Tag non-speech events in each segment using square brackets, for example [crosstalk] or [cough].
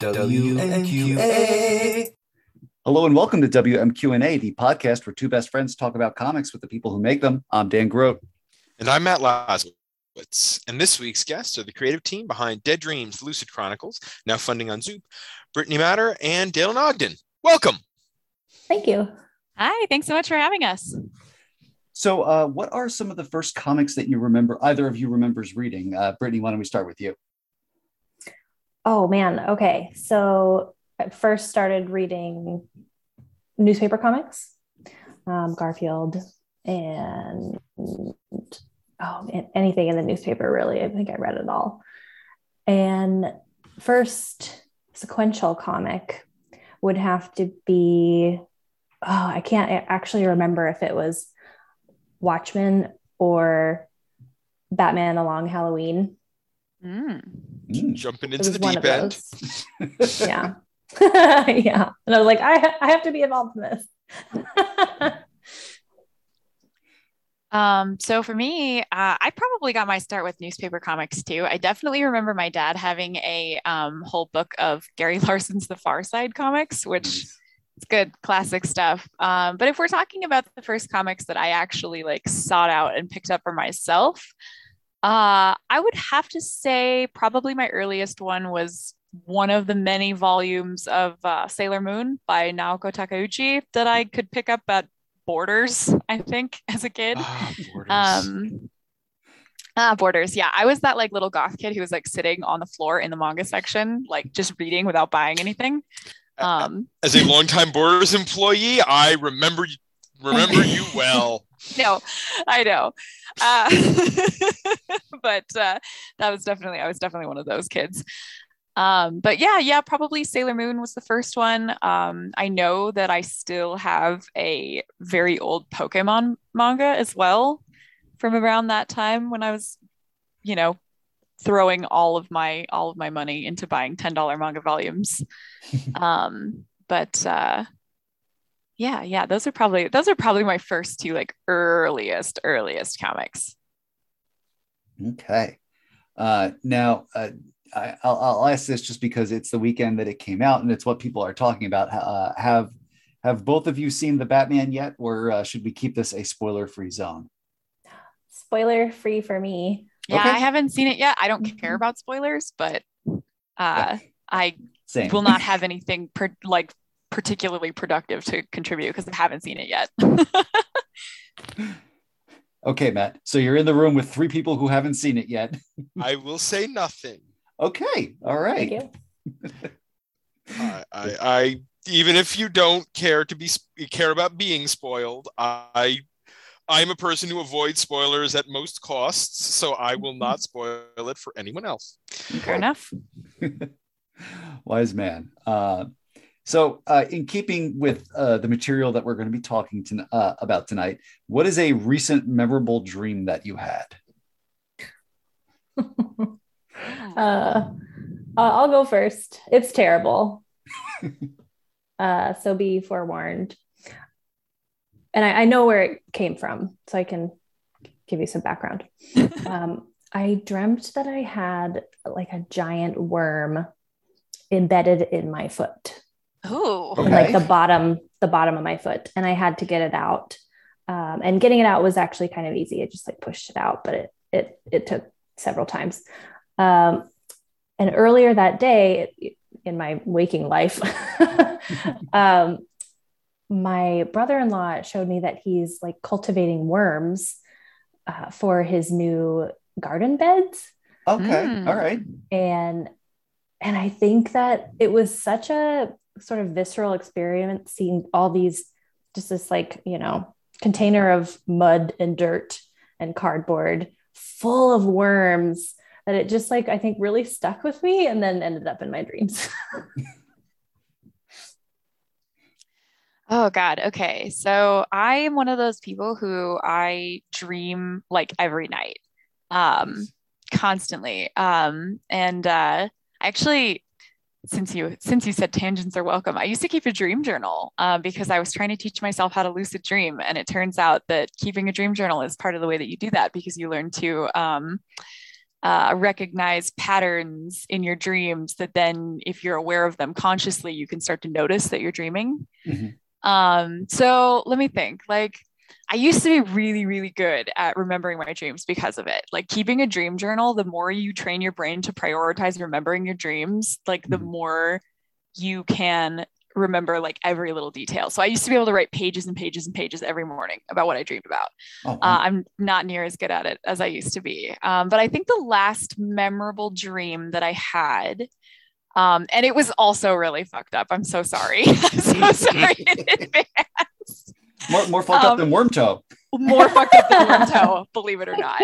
WMQA. Hello and welcome to WMQ&A, the podcast where two best friends talk about comics with the people who make them. I'm Dan Grote. And I'm Matt Laswitz. And this week's guests are the creative team behind Dead Dreams, Lucid Chronicles, now funding on Zoop, Brittany Matter, and Dalen Ogden. Welcome. Thank you. Hi, thanks so much for having us. So, uh, what are some of the first comics that you remember, either of you remembers reading? Uh, Brittany, why don't we start with you? Oh man. Okay. So I first started reading newspaper comics, um, Garfield, and oh, anything in the newspaper really. I think I read it all. And first sequential comic would have to be oh, I can't actually remember if it was Watchmen or Batman: The Long Halloween. Mm. Mm. Jumping into the deep end. [laughs] yeah. [laughs] yeah. And I was like, I, I have to be involved in this. [laughs] um, so for me, uh, I probably got my start with newspaper comics too. I definitely remember my dad having a um, whole book of Gary Larson's The Far Side comics, which it's good classic stuff. Um, but if we're talking about the first comics that I actually like sought out and picked up for myself, uh, I would have to say probably my earliest one was one of the many volumes of uh, Sailor Moon by Naoko Takeuchi that I could pick up at Borders, I think, [laughs] as a kid. Ah, borders. Um, ah, Borders. Yeah, I was that like little goth kid who was like sitting on the floor in the manga section, like just reading without buying anything. Um, As a longtime Borders employee, I remember remember you [laughs] well. no, I know. Uh, [laughs] but uh, that was definitely, I was definitely one of those kids. Um, but yeah, yeah, probably Sailor Moon was the first one. Um, I know that I still have a very old Pokemon manga as well from around that time when I was, you know, throwing all of my all of my money into buying $10 manga volumes. [laughs] um, but uh yeah yeah those are probably those are probably my first two like earliest earliest comics Okay. Uh, now, uh, I, I'll, I'll ask this just because it's the weekend that it came out and it's what people are talking about. Uh, have have both of you seen the Batman yet, or uh, should we keep this a spoiler-free zone? Spoiler free for me. yeah Okay. i haven't seen it yet i don't care about spoilers but uh i Same. will not have anything per, like particularly productive to contribute because i haven't seen it yet [laughs] Okay, Matt. So you're in the room with three people who haven't seen it yet. I will say nothing. [laughs] Okay. All right. Thank you. I, I, I even if you don't care to be care about being spoiled, I I'm a person who avoids spoilers at most costs, so I will not spoil it for anyone else. fair enough [laughs] Wise man. Uh, so, uh, in keeping with uh, the material that we're going to be talking to, uh, about tonight, what is a recent memorable dream that you had? [laughs] uh, I'll go first. It's terrible. [laughs] uh, so be forewarned. And I, I know where it came from, so I can give you some background. [laughs] um, I dreamt that I had like a giant worm embedded in my foot, oh Okay. like the bottom, the bottom of my foot, and I had to get it out. Um, and getting it out was actually kind of easy. I just like pushed it out, but it it it took several times. Um, and earlier that day, in my waking life, [laughs] um, my brother-in-law showed me that he's like cultivating worms uh, for his new garden beds Okay. Mm. All right. and and i think that it was such a sort of visceral experience seeing all these just this like you know container of mud and dirt and cardboard full of worms that it just like i think really stuck with me and then ended up in my dreams [laughs] Oh God. Okay. So I am one of those people who I dream like every night, um, constantly. Um, and uh, actually, since you since you said tangents are welcome, I used to keep a dream journal uh, because I was trying to teach myself how to lucid dream, and it turns out that keeping a dream journal is part of the way that you do that because you learn to um, uh, recognize patterns in your dreams that then if you're aware of them consciously you can start to notice that you're dreaming Mhm. um, so let me think like i used to be really really good at remembering my dreams because of it like keeping a dream journal the more you train your brain to prioritize remembering your dreams like the Mhm. more you can remember like every little detail so i used to be able to write pages and pages and pages every morning about what i dreamed about Oh, uh. I'm not near as good at it as I used to be. Um, but I think the last memorable dream that I had, um, and it was also really fucked up. I'm so sorry. [laughs] I'm so [laughs] sorry [laughs] in advance. More, more fucked up than worm toe. More fucked up than worm toe, [laughs] believe it or not.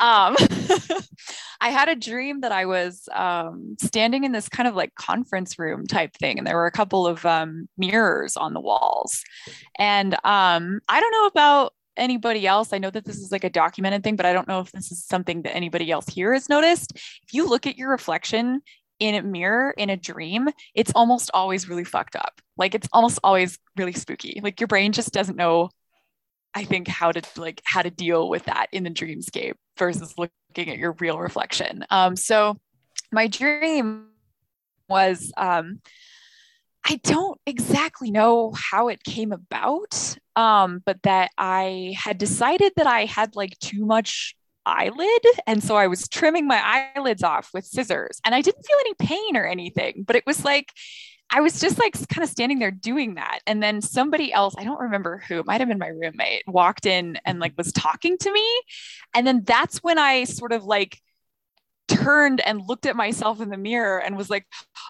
Um, [laughs] I had a dream that I was um, standing in this kind of like conference room type thing, and there were a couple of um, mirrors on the walls. And um, I don't know about anybody else. I know that this is like a documented thing, but I don't know if this is something that anybody else here has noticed. If you look at your reflection in a mirror in a dream, it's almost always really fucked up. Like it's almost always really spooky. Like your brain just doesn't know I think how to like how to deal with that in the dreamscape versus looking at your real reflection. Um, so my dream was um, I don't exactly know how it came about, um, but that I had decided that I had like too much eyelid. And so I was trimming my eyelids off with scissors and I didn't feel any pain or anything, but it was like, I was just like kind of standing there doing that. And then somebody else, I don't remember who, it might have been my roommate, walked in and like was talking to me. And then that's when I sort of like turned and looked at myself in the mirror and was like,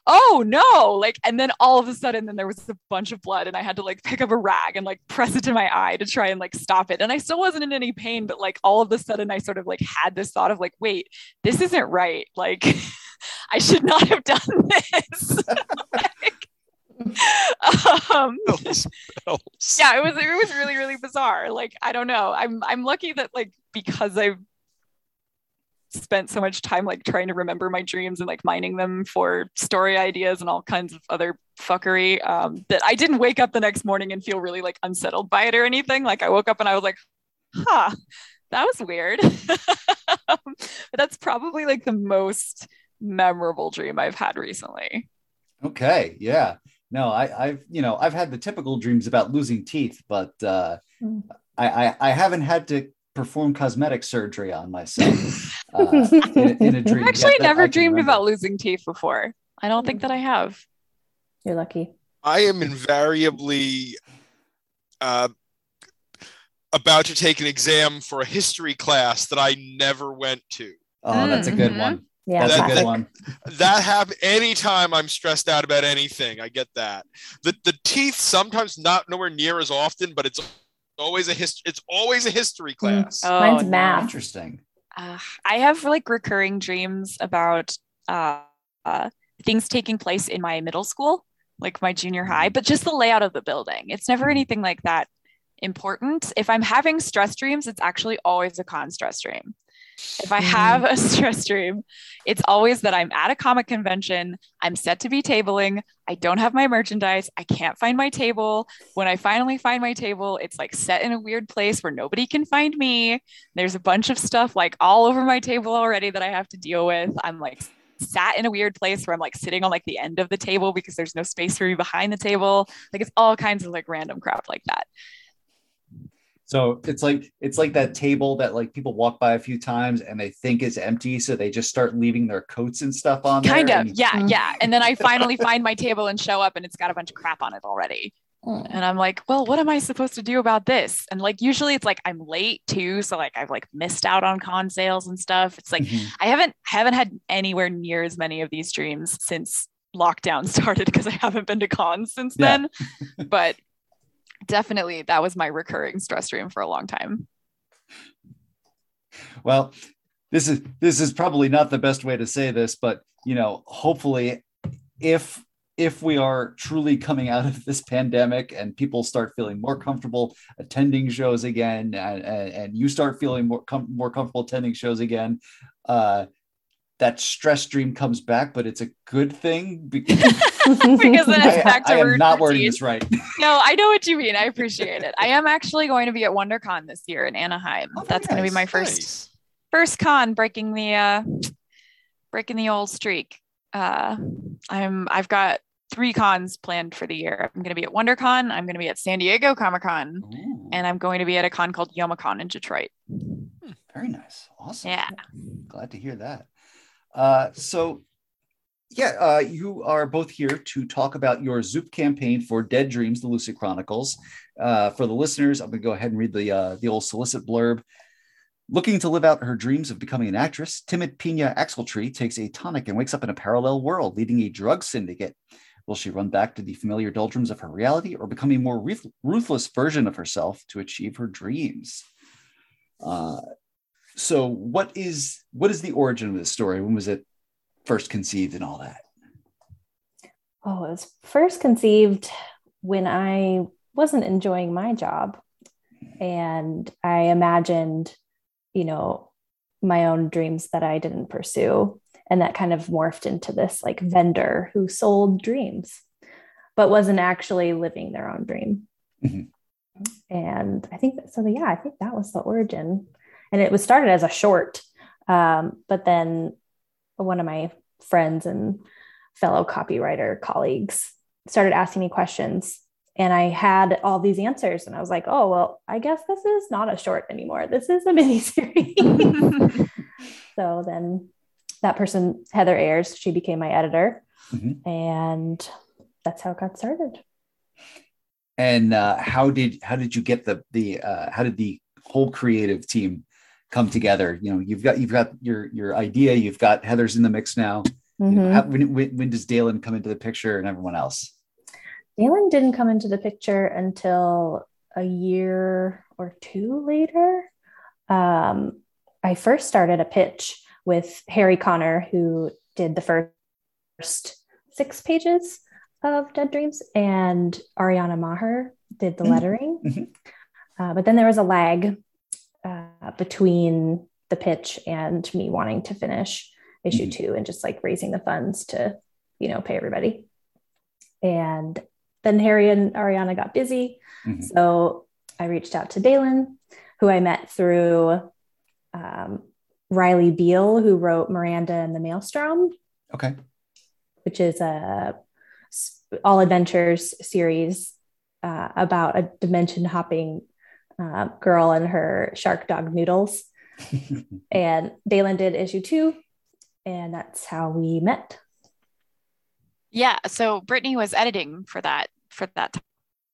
oh no. Like, and then all of a sudden, then there was a bunch of blood and I had to like pick up a rag and like press it to my eye to try and like stop it. And I still wasn't in any pain, but like all of a sudden, I sort of like had this thought of like, wait, this isn't right. Like, [laughs] I should not have done [laughs] this. [laughs] um, Bells, bells. yeah, it was it was really really bizarre. Like I don't know. I'm I'm lucky that like because I've spent so much time like trying to remember my dreams and like mining them for story ideas and all kinds of other fuckery um, that I didn't wake up the next morning and feel really like unsettled by it or anything. Like I woke up and I was like, huh, that was weird. [laughs] but that's probably like the most memorable dream I've had recently. Okay, yeah. No, I, I've you know I've had the typical dreams about losing teeth, but uh, Mm. I, I I haven't had to perform cosmetic surgery on myself [laughs] uh, in, in a [laughs] dream. I've actually yet that I never dreamed remember. about losing teeth before. I don't think that I have. You're lucky. I am invariably uh, about to take an exam for a history class that I never went to. Oh, that's a good Mhm. one. Yeah, That's a That- good one. That happen anytime I'm stressed out about anything. I get that. The the teeth sometimes not nowhere near as often, but it's always a history. It's always a history class. Oh, Mine's math. Interesting. Uh, I have like recurring dreams about uh, uh, things taking place in my middle school, like my junior high, but just the layout of the building. It's never anything like that important. If I'm having stress dreams, it's actually always a con stress dream. If I mm-hmm. have [laughs] a stress dream, it's always that I'm at a comic convention, I'm set to be tabling, I don't have my merchandise, I can't find my table. When I finally find my table, it's like set in a weird place where nobody can find me. There's a bunch of stuff like all over my table already that I have to deal with. I'm like sat in a weird place where I'm like sitting on like the end of the table because there's no space for me behind the table. Like it's all kinds of like random crap like that. So it's like it's like that table that like people walk by a few times and they think is empty, so they just start leaving their coats and stuff on Kind there. of. and- Yeah. Mm. Yeah. And then I finally find my table and show up and it's got a bunch of crap on it already. Mm. And I'm like, well, what am I supposed to do about this? And like usually it's like I'm late too. So like I've like missed out on con sales and stuff. It's like Mhm. I haven't haven't had anywhere near as many of these dreams since lockdown [laughs] started because I haven't been to cons since Yeah. then. but definitely that was my recurring stress dream for a long time. Well, this is this is probably not the best way to say this, but you know, hopefully, if if we are truly coming out of this pandemic and people start feeling more comfortable attending shows again, and, and, and you start feeling more com- more comfortable attending shows again, uh, that stress dream comes back, but it's a good thing because [laughs] because then it's I, back to I am routine. not wording this right. [laughs] No, I know what you mean. I appreciate it. I am actually going to be at WonderCon this year in Anaheim. Oh, very That's going to be my first Nice. first con breaking the uh, breaking the old streak. Uh, I'm I've got three cons planned for the year. I'm going to be at WonderCon. I'm going to be at San Diego Comic Con, and I'm going to be at a con called Youmacon in Detroit. Very nice. Awesome. Yeah. Glad to hear that. Uh, so, yeah, uh, you are both here to talk about your Zoop campaign for Dead Dreams, the Lucid Chronicles. Uh, for the listeners, I'm going to go ahead and read the uh, the old solicit blurb. Looking to live out her dreams of becoming an actress, timid Pina Axeltree takes a tonic and wakes up in a parallel world, leading a drug syndicate. Will she run back to the familiar doldrums of her reality or become a more ruth- ruthless version of herself to achieve her dreams? Uh, so, what is what is the origin of this story? When was it first conceived and all that? Oh, it was first conceived when I wasn't enjoying my job. And I imagined, you know, my own dreams that I didn't pursue. And that kind of morphed into this like vendor who sold dreams, but wasn't actually living their own dream. Mhm. And I think that, so, yeah, I think that was the origin. And it was started as a short. Um, but then one of my friends and fellow copywriter colleagues started asking me questions and I had all these answers and I was like, oh, well, I guess this is not a short anymore. This is a mini [laughs] series. so then that person, Heather Ayers, she became my editor. Mhm. And that's how it got started. And uh, how did how did you get the the uh, how did the whole creative team come together? You know, you've got you've got your your idea, you've got Heather's in the mix now. You know, Mhm. how, when, when, when does Dalen come into the picture and everyone else? Dalen didn't come into the picture until a year or two later. Um, I first started a pitch with Harry Connor, who did the first six pages of Dead Dreams, and Ariana Maher did the Mhm. lettering. Mhm. Uh, but then there was a lag uh, between the pitch and me wanting to finish issue Mhm. two and just like raising the funds to, you know, pay everybody. And then Harry and Ariana got busy. Mhm. So I reached out to Dalen, who I met through um, Riley Beal, who wrote Miranda and the Maelstrom, Okay. which is a all adventures series uh, about a dimension hopping uh, girl and her shark dog noodles. [laughs] And Dalen did issue two, and that's how we met. Yeah, so Brittany was editing for that for that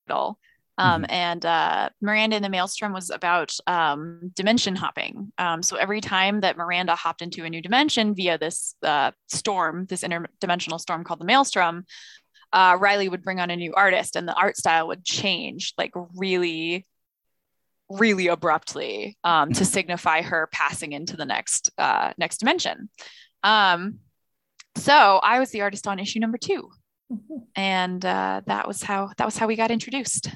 title. Um, And uh, Miranda in the Maelstrom was about um, dimension hopping. Um, so every time that Miranda hopped into a new dimension via this uh, storm, this interdimensional storm called the Maelstrom, uh, Riley would bring on a new artist, and the art style would change like really, really abruptly um, to signify her passing into the next uh, next dimension. Um, so I was the artist on issue number two [laughs] and uh, that was how that was how we got introduced.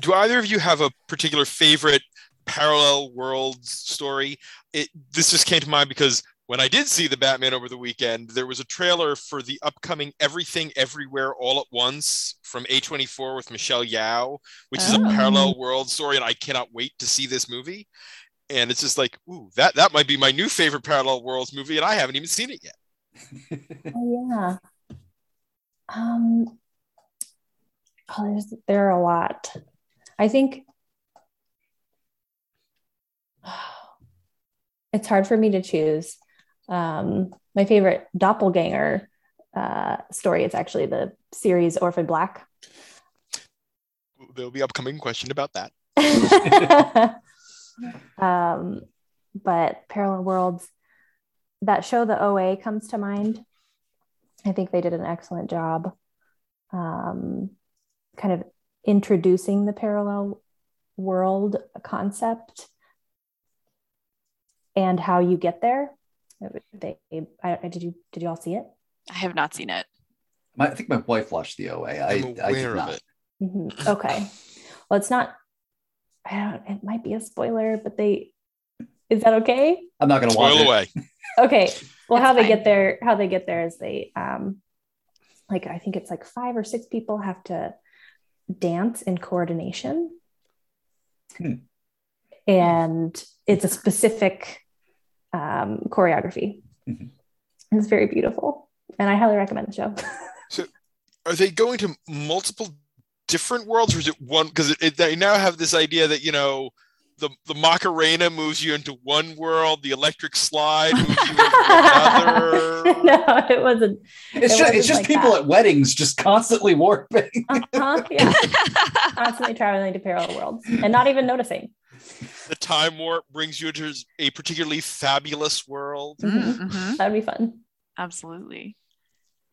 do either of you have a particular favorite parallel worlds story? It, this just came to mind because when I did see the Batman over the weekend, there was a trailer for the upcoming Everything Everywhere All at Once from A24 with Michelle Yeoh, which is a Oh. parallel world story, and I cannot wait to see this movie. And it's just like, ooh, that that might be my new favorite parallel worlds movie, and I haven't even seen it yet. [laughs] Oh yeah. Um. Oh, there's there are a lot. I think [sighs] it's hard for me to choose. Um, my favorite doppelganger uh, story is actually the series Orphan Black. There'll be upcoming question about that. [laughs] um, but Parallel Worlds, that show, the OA, comes to mind. I think they did an excellent job, um, kind of introducing the parallel world concept and how you get there. They, I, I- did you did you all see it? I have not seen it. My, I think my wife watched the OA. I, I'm I did aware not. of it. Mhm. Okay. Well, it's not. I don't. It might be a spoiler, but they. Is that okay? I'm not going to watch Spoil it. away. [laughs] Okay. Well, It's how they fine. get there? How they get there is they, um, like I think it's like five or six people have to dance in coordination, Hmm. and it's a specific um, choreography. Mhm. It's very beautiful, and I highly recommend the show. [laughs] So, are they going to multiple different worlds, or is it one? Because it, it, they now have this idea that you know. The, the Macarena moves you into one world. The electric slide moves you into [laughs] another. no, it wasn't. It's It just it's wasn't just like people that. at weddings just constantly warping. Uh-huh, yeah, [laughs] constantly traveling to parallel worlds and not even noticing. The time warp brings you into a particularly fabulous world. Mhm. Mhm. That would be fun. Absolutely.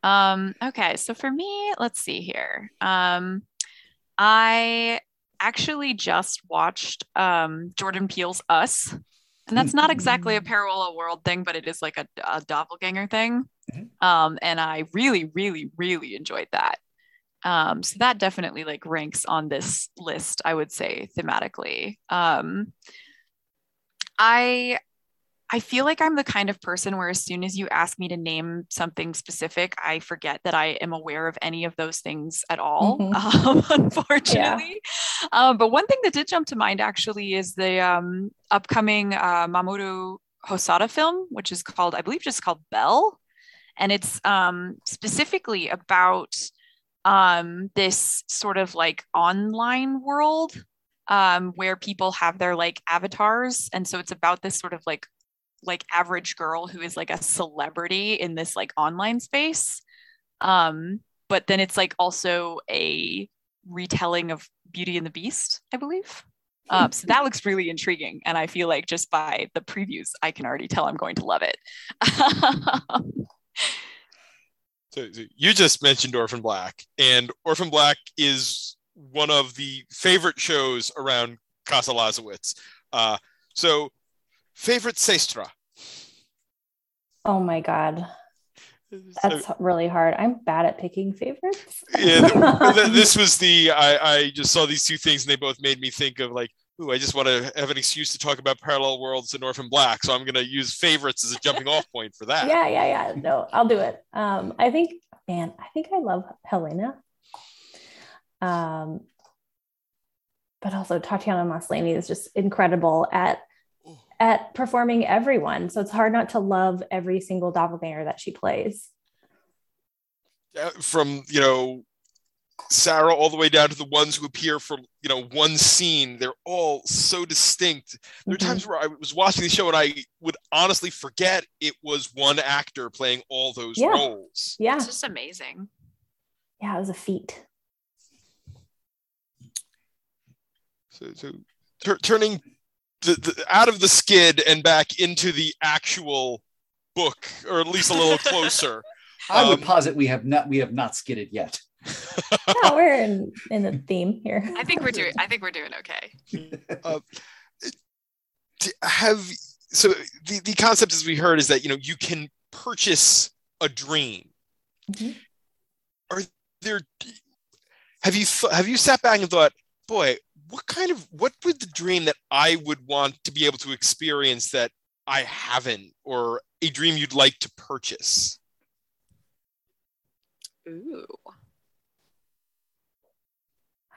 Um, okay, so for me, let's see here. Um, I actually just watched um, Jordan Peele's Us, and that's not exactly a parallel world thing, but it is like a, a doppelganger thing. Um, and I really, really, really enjoyed that. Um, so that definitely like ranks on this list, I would say thematically. Um, I I feel like I'm the kind of person where as soon as you ask me to name something specific, I forget that I am aware of any of those things at all, Mhm. um, [laughs] unfortunately. Um, but one thing that did jump to mind actually is the um, upcoming uh, Mamoru Hosoda film, which is called, I believe, just called Bell. And it's um, specifically about um, this sort of like online world um, where people have their like avatars. And so it's about this sort of like like average girl who is like a celebrity in this like online space. Um, but then it's like also a retelling of Beauty and the Beast, I believe. Um, so that looks really intriguing. And I feel like just by the previews, I can already tell I'm going to love it. [laughs] So, so you just mentioned Orphan Black, and Orphan Black is one of the favorite shows around Casa Lazowitz. Uh, so, favorite Sestra. Oh my god, that's really hard. I'm bad at picking favorites. yeah, th- th- [laughs] this was the I, I just saw these two things and they both made me think of like, ooh, I just want to have an excuse to talk about parallel worlds and Orphan Black, so I'm going to use favorites as a jumping off point for that. yeah, yeah, yeah. No, I'll do it. Um, I think, man, I think I love Helena. Um, but also Tatiana Maslany is just incredible at at performing everyone. So it's hard not to love every single doppelganger that she plays. Uh, From you know Sarah all the way down to the ones who appear for you know one scene, they're all so distinct. There are Mhm. times where I was watching the show and I would honestly forget it was one actor playing all those Yeah. roles. Yeah, It's just amazing. yeah, it was a feat. So, so tur- turning the, the, out of the skid and back into the actual book, or at least a little [laughs] closer. I would Um, posit we have not we have not skidded yet. [laughs] Yeah, we're in in the theme here. I think we're doing I think we're doing okay. [laughs] D- have so the, the concept as we heard is that you know you can purchase a dream. Mhm. Are there? Have you th- have you sat back and thought, boy, what kind of what would the dream that I would want to be able to experience that I haven't, or a dream you'd like to purchase? Ooh.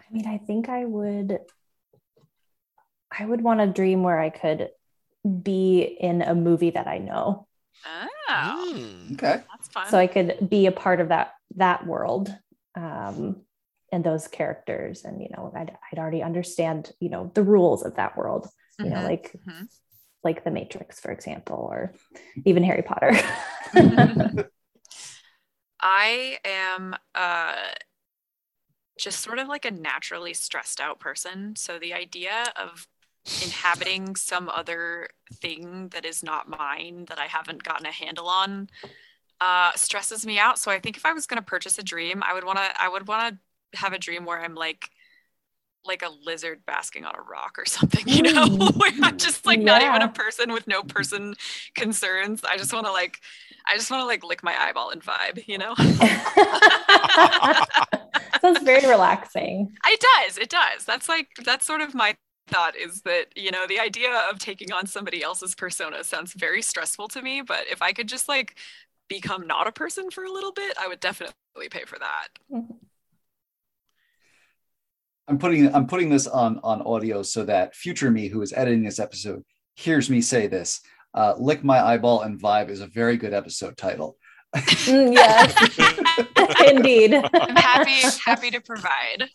I mean, I think I would I would want a dream where I could be in a movie that I know. Oh, Hmm. Okay. that's fun. So I could be a part of that that world. Um and those characters and you know I'd, I'd already understand you know the rules of that world you know Mhm, like mhm. like the matrix for example or even harry potter [laughs] [laughs] I am uh just sort of like a naturally stressed out person. So the idea of inhabiting some other thing that is not mine that I haven't gotten a handle on uh stresses me out. So I think if I was going to purchase a dream, I would want to I would want to have a dream where I'm like like a lizard basking on a rock or [laughs] something, you know, Mm. [laughs] where I'm just like not even a person with no person concerns. I just want to like I just want to like lick my eyeball and vibe, you know? [laughs] so it's very relaxing It does. It does. That's like that's sort of my thought is that, you know, the idea of taking on somebody else's persona sounds very stressful to me, but if I could just like become not a person for a little bit, I would definitely pay for that. I'm putting I'm putting this on on audio so that future me who is editing this episode hears me say this. Uh, Lick my eyeball and vibe is a very good episode title. Mm, yes, [laughs] indeed. I'm happy happy to provide.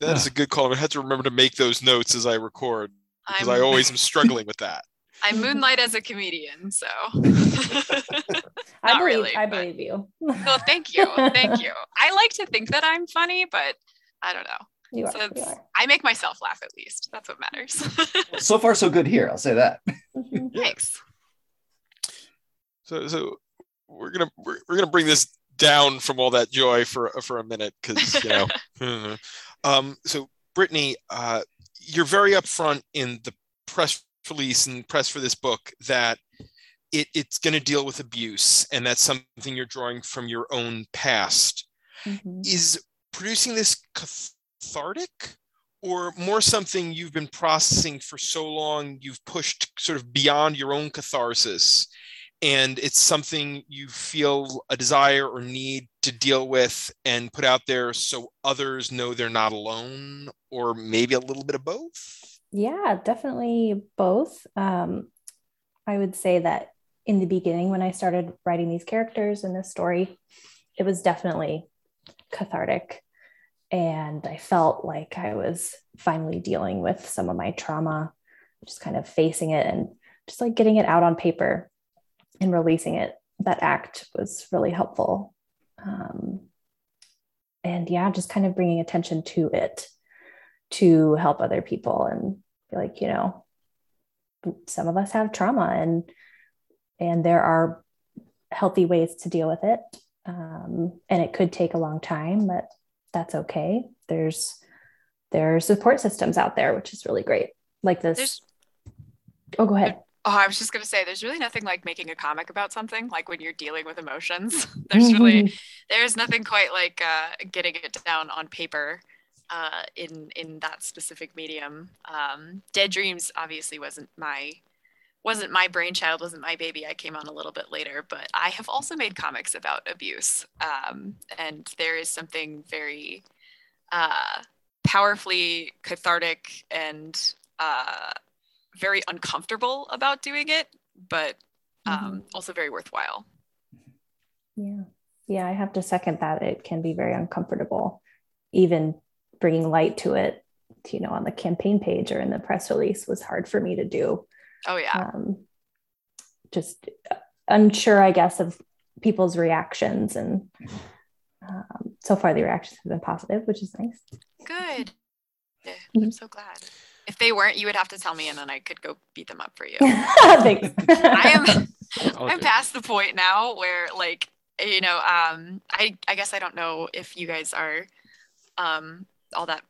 That is a good call. I have to remember to make those notes as I record because I'm, I always am struggling with that. [laughs] I moonlight as a comedian, so [laughs] I Not believe really, I believe you. well, thank you, thank you. I like to think that I'm funny, but I don't know. You are. So you are. I make myself laugh at least. That's what matters. so far, so good here. I'll say that. Thanks. So, so we're gonna we're, we're gonna bring this down from all that joy for for a minute because you know. [laughs] um, so, Brittany, uh, you're very upfront in the press release and press for this book that it, it's going to deal with abuse, and that's something you're drawing from your own past. Mhm. Is producing this cathartic? Or more something you've been processing for so long, you've pushed sort of beyond your own catharsis and it's something you feel a desire or need to deal with and put out there so others know they're not alone or maybe a little bit of both Yeah, definitely both. Um, I would say that in the beginning, when I started writing these characters in this story, it was definitely cathartic. And I felt like I was finally dealing with some of my trauma, just kind of facing it and just like getting it out on paper and releasing it. That act was really helpful. Um, and yeah, just kind of bringing attention to it to help other people and be like, you know, some of us have trauma and and there are healthy ways to deal with it. Um, and it could take a long time, but that's okay. There's there are support systems out there, which is really great. Like this. There's oh, go ahead. Oh, I was just gonna say, there's really nothing like making a comic about something. Like when you're dealing with emotions, [laughs] there's really there's nothing quite like uh, getting it down on paper uh, in in that specific medium. Um, Dead Dreams obviously wasn't my wasn't my brainchild, wasn't my baby. I came on a little bit later, but I have also made comics about abuse, um, and there is something very uh, powerfully cathartic and uh, very uncomfortable about doing it, but um, also very worthwhile. Yeah. Yeah, I have to second that. It can be very uncomfortable, even bringing light to it, you know, on the campaign page or in the press release was hard for me to do. Oh yeah. Um, just unsure, I guess, of people's reactions. And um, so far, the reactions have been positive, which is nice. Good. I'm so glad. If they weren't, you would have to tell me, and then I could go beat them up for you. [laughs] Thanks. I am. [laughs] I'm past the point now where, like, you know, um, I I guess I don't know if you guys are, um, all that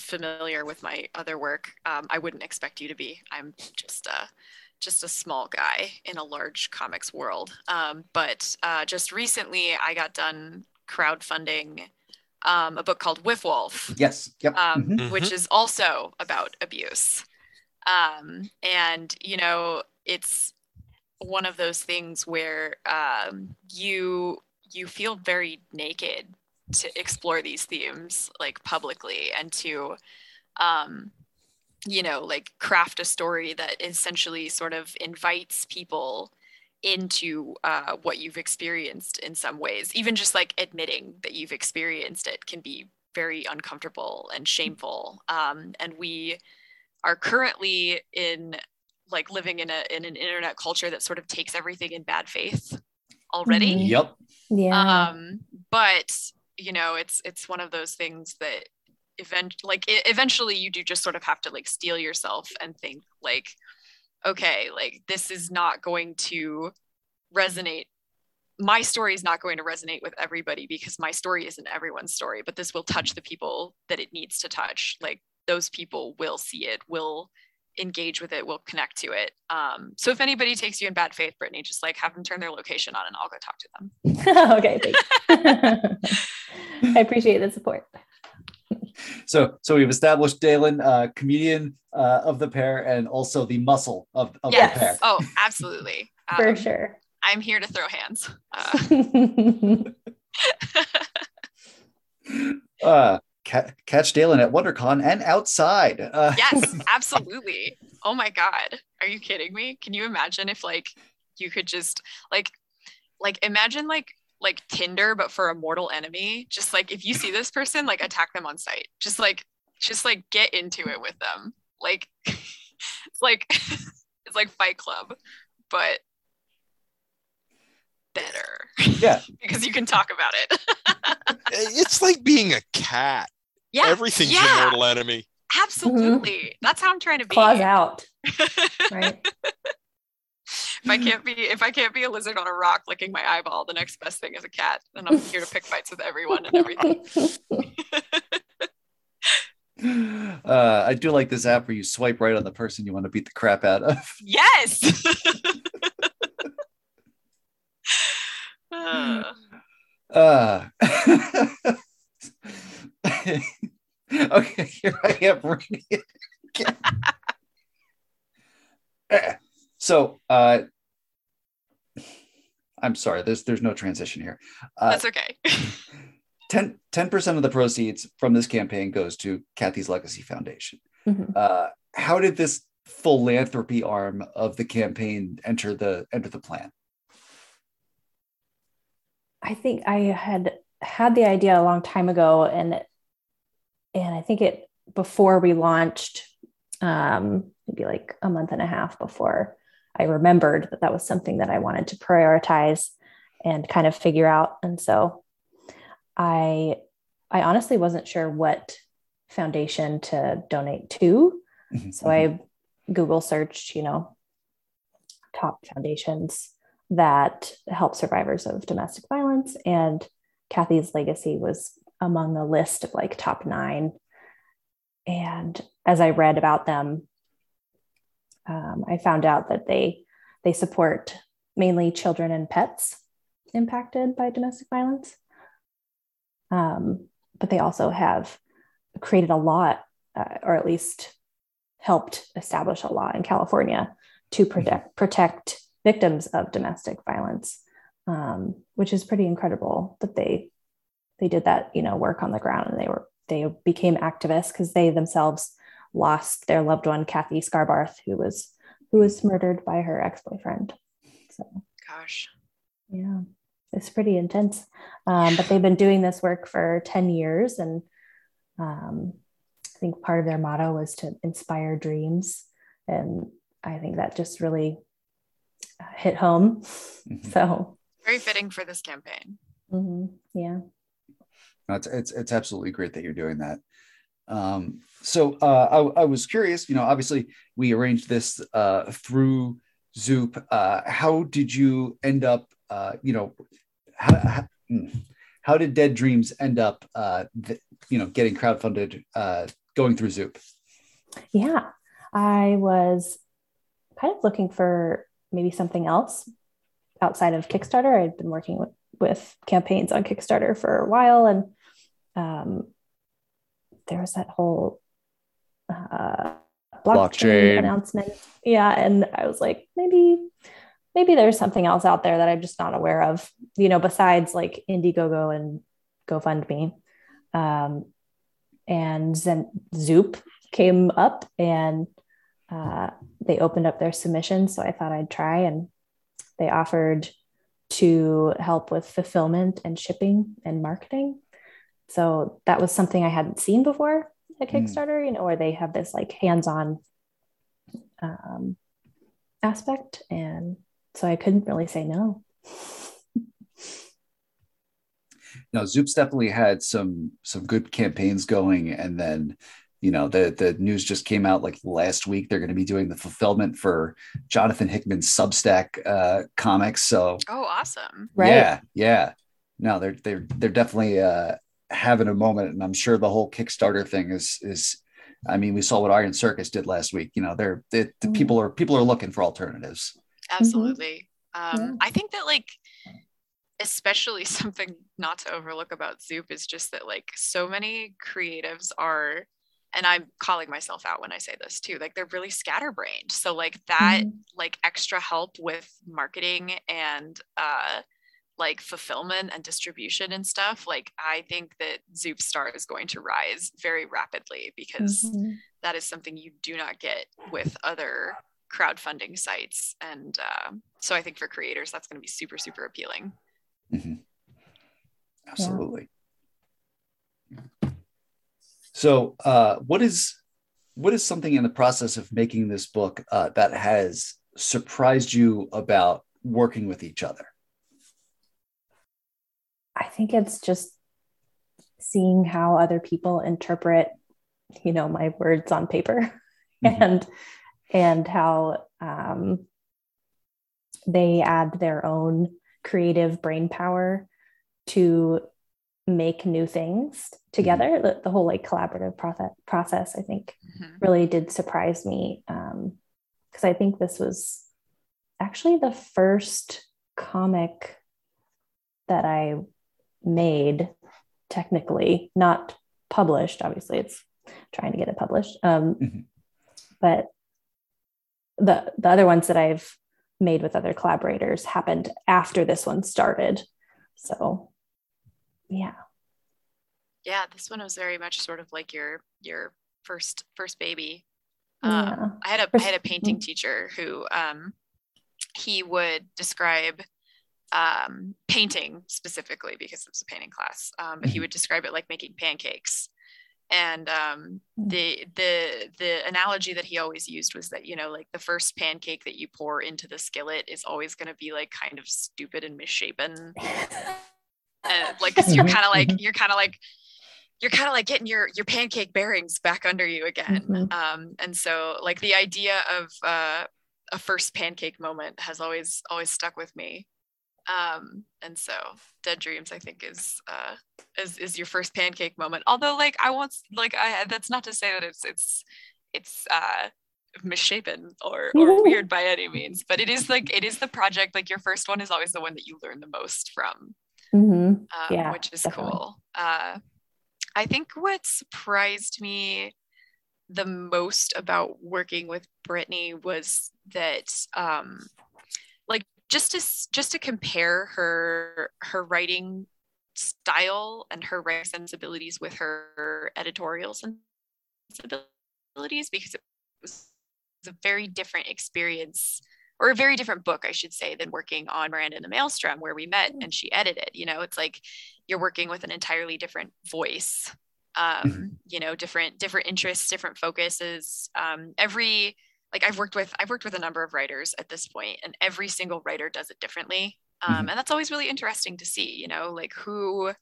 familiar with my other work. Um, I wouldn't expect you to be. I'm just a just a small guy in a large comics world. Um, but uh, just recently, I got done crowdfunding um, a book called Whiff Wolf Yes. Yep. um, Mhm. which is also about abuse. Um, and, you know, it's one of those things where um, you you feel very naked to explore these themes like publicly and to um, you know like craft a story that essentially sort of invites people into uh, what you've experienced in some ways even just like admitting that you've experienced it can be very uncomfortable and shameful um, and we are currently in like living in a in an internet culture that sort of takes everything in bad faith already Mhm. Yep. yeah. um but you know it's it's one of those things that event like e- eventually you do just sort of have to like steel yourself and think like okay like this is not going to resonate my story is not going to resonate with everybody because my story isn't everyone's story but this will touch the people that it needs to touch like those people will see it will engage with it will connect to it um, so if anybody takes you in bad faith brittany just like have them turn their location on and i'll go talk to them [laughs] okay. [laughs] I appreciate the support. So, so we've established Dalen, uh, comedian uh, of the pair, and also the muscle of, of Yes. the pair. Oh, absolutely. [laughs] For Um, sure. I'm here to throw hands. Uh, [laughs] Uh, ca- catch Dalen at WonderCon and outside. Uh, yes, [laughs] absolutely. Oh my god, are you kidding me? Can you imagine if like you could just like like imagine like like Tinder but for a mortal enemy? Just like if you see this person, like attack them on sight. Just like just like get into it with them. Like [laughs] it's like [laughs] it's like Fight Club, but better. Yeah. [laughs] because you can talk about it. It's like being a cat. yeah. Everything's yeah. your mortal enemy. Absolutely. That's how I'm trying to be. Claws out, right? If I can't be if I can't be a lizard on a rock licking my eyeball, the next best thing is a cat. And I'm here to pick fights with everyone and everything. [laughs] Uh, I do like this app where you swipe right on the person you want to beat the crap out of. [laughs] yes. [laughs] [sighs] Uh, Uh, okay, here I am reading it so, uh, I'm sorry. There's there's no transition here. Uh, that's okay. [laughs] 10 percent of the proceeds from this campaign goes to Kathy's Legacy Foundation. Mhm. Uh, how did this philanthropy arm of the campaign enter the enter the plan? I think I had had the idea a long time ago, and and I think it before we launched, um, maybe like a month and a half before, I remembered that that was something that I wanted to prioritize and kind of figure out. And so, I I honestly wasn't sure what foundation to donate to, mm-hmm. so I Google searched, you know, top foundations that help survivors of domestic violence. And Kathy's legacy was among the list of like top nine. And as I read about them, um, I found out that they they support mainly children and pets impacted by domestic violence. Um, but they also have created a law, uh, or at least helped establish a law in California to protect protect victims of domestic violence, um, which is pretty incredible that they they did that you know work on the ground and they were they became activists because they themselves lost their loved one Kathy Scarbarth who was who was murdered by her ex boyfriend. So Gosh. yeah, it's pretty intense. Um, but they've been doing this work for 10 years. And um, I think part of their motto was to inspire dreams. And I think that just really uh, hit home. Mhm. So, Very fitting for this campaign. mhm, yeah. No, it's, it's it's absolutely great that you're doing that. Um, so uh, I, I was curious. You know, obviously we arranged this uh, through Zoop. Uh, how did you end up? Uh, you know, how, how, hmm, did Dead Dreams end up? Uh, th- you know, getting crowdfunded, uh, going through Zoop. Yeah. I was kind of looking for maybe something else outside of Kickstarter. I'd been working with, with campaigns on Kickstarter for a while, and um, there was that whole uh, blockchain, Blockchain. announcement. Yeah, and I was like, maybe, maybe there's something else out there that I'm just not aware of. You know, besides like Indiegogo and GoFundMe, um, and then Zoop came up and uh, they opened up their submission. So I thought I'd try, and they offered to help with fulfillment and shipping and marketing. So that was something I hadn't seen before at Mm. Kickstarter, you know, where they have this like hands-on um, aspect, and so I couldn't really say no. Now, Zoop's definitely had some some good campaigns going, and then you know the the news just came out like last week. They're going to be doing the fulfillment for Jonathan Hickman's Substack uh, comics. So Oh, awesome. Right. yeah, yeah. No, they're they're they're definitely uh, having a moment, and I'm sure the whole Kickstarter thing is is. I mean, we saw what Iron Circus did last week. You know, they're they, the Mhm. people are people are looking for alternatives. Absolutely. Um, Yeah. I think that like especially [laughs] something not to overlook about Zoop is just that like so many creatives are and I'm calling myself out when I say this too, like they're really scatterbrained. So like that Mhm. like extra help with marketing and uh like fulfillment and distribution and stuff, like I think that Zoop Star is going to rise very rapidly because Mhm. that is something you do not get with other crowdfunding sites. And uh, so I think for creators, that's going to be super, super appealing. Absolutely. So, uh, what is what is something in the process of making this book uh, that has surprised you about working with each other? I think it's just seeing how other people interpret, you know, my words on paper [laughs] Mhm. and and how um, they add their own creative brain power to make new things together. The, the whole like collaborative process process, I think, Mhm. really did surprise me because I think this was actually the first comic that I made technically, not published. Obviously, it's trying to get it published. Um, Mhm. But the the other ones that I've made with other collaborators happened after this one started. So, yeah. Yeah, this one was very much sort of like your your first first baby. Yeah. Um, I had a I had a painting teacher who um, he would describe um, painting specifically because it was a painting class, um, but he Mhm. would describe it like making pancakes. And um, Mm. the the the analogy that he always used was that you know like the first pancake that you pour into the skillet is always going to be like kind of stupid and misshapen and [laughs] like because you're Mhm, kind of like you're kind of like you're kind of like getting your your pancake bearings back under you again Mhm. um and so like the idea of uh a first pancake moment has always always stuck with me um and so dead dreams i think is uh is is your first pancake moment although like i won't like i that's not to say that it's it's it's uh misshapen or or [laughs] weird by any means but it is like it is the project like your first one is always the one that you learn the most from Mhm. um, Yeah, which is definitely. cool. Uh, I think what surprised me the most about working with Brittany was that, um, like, just to just to compare her her writing style and her writing sensibilities with her editorial sensibilities, because it was a very different experience or a very different book, I should say, than working on Miranda and the Maelstrom, where we met and she edited. You know, it's like you're working with an entirely different voice. Um, you know, different different interests, different focuses. Um, every like I've worked with I've worked with a number of writers at this point, and every single writer does it differently. Um, Mhm. and that's always really interesting to see. You know, like who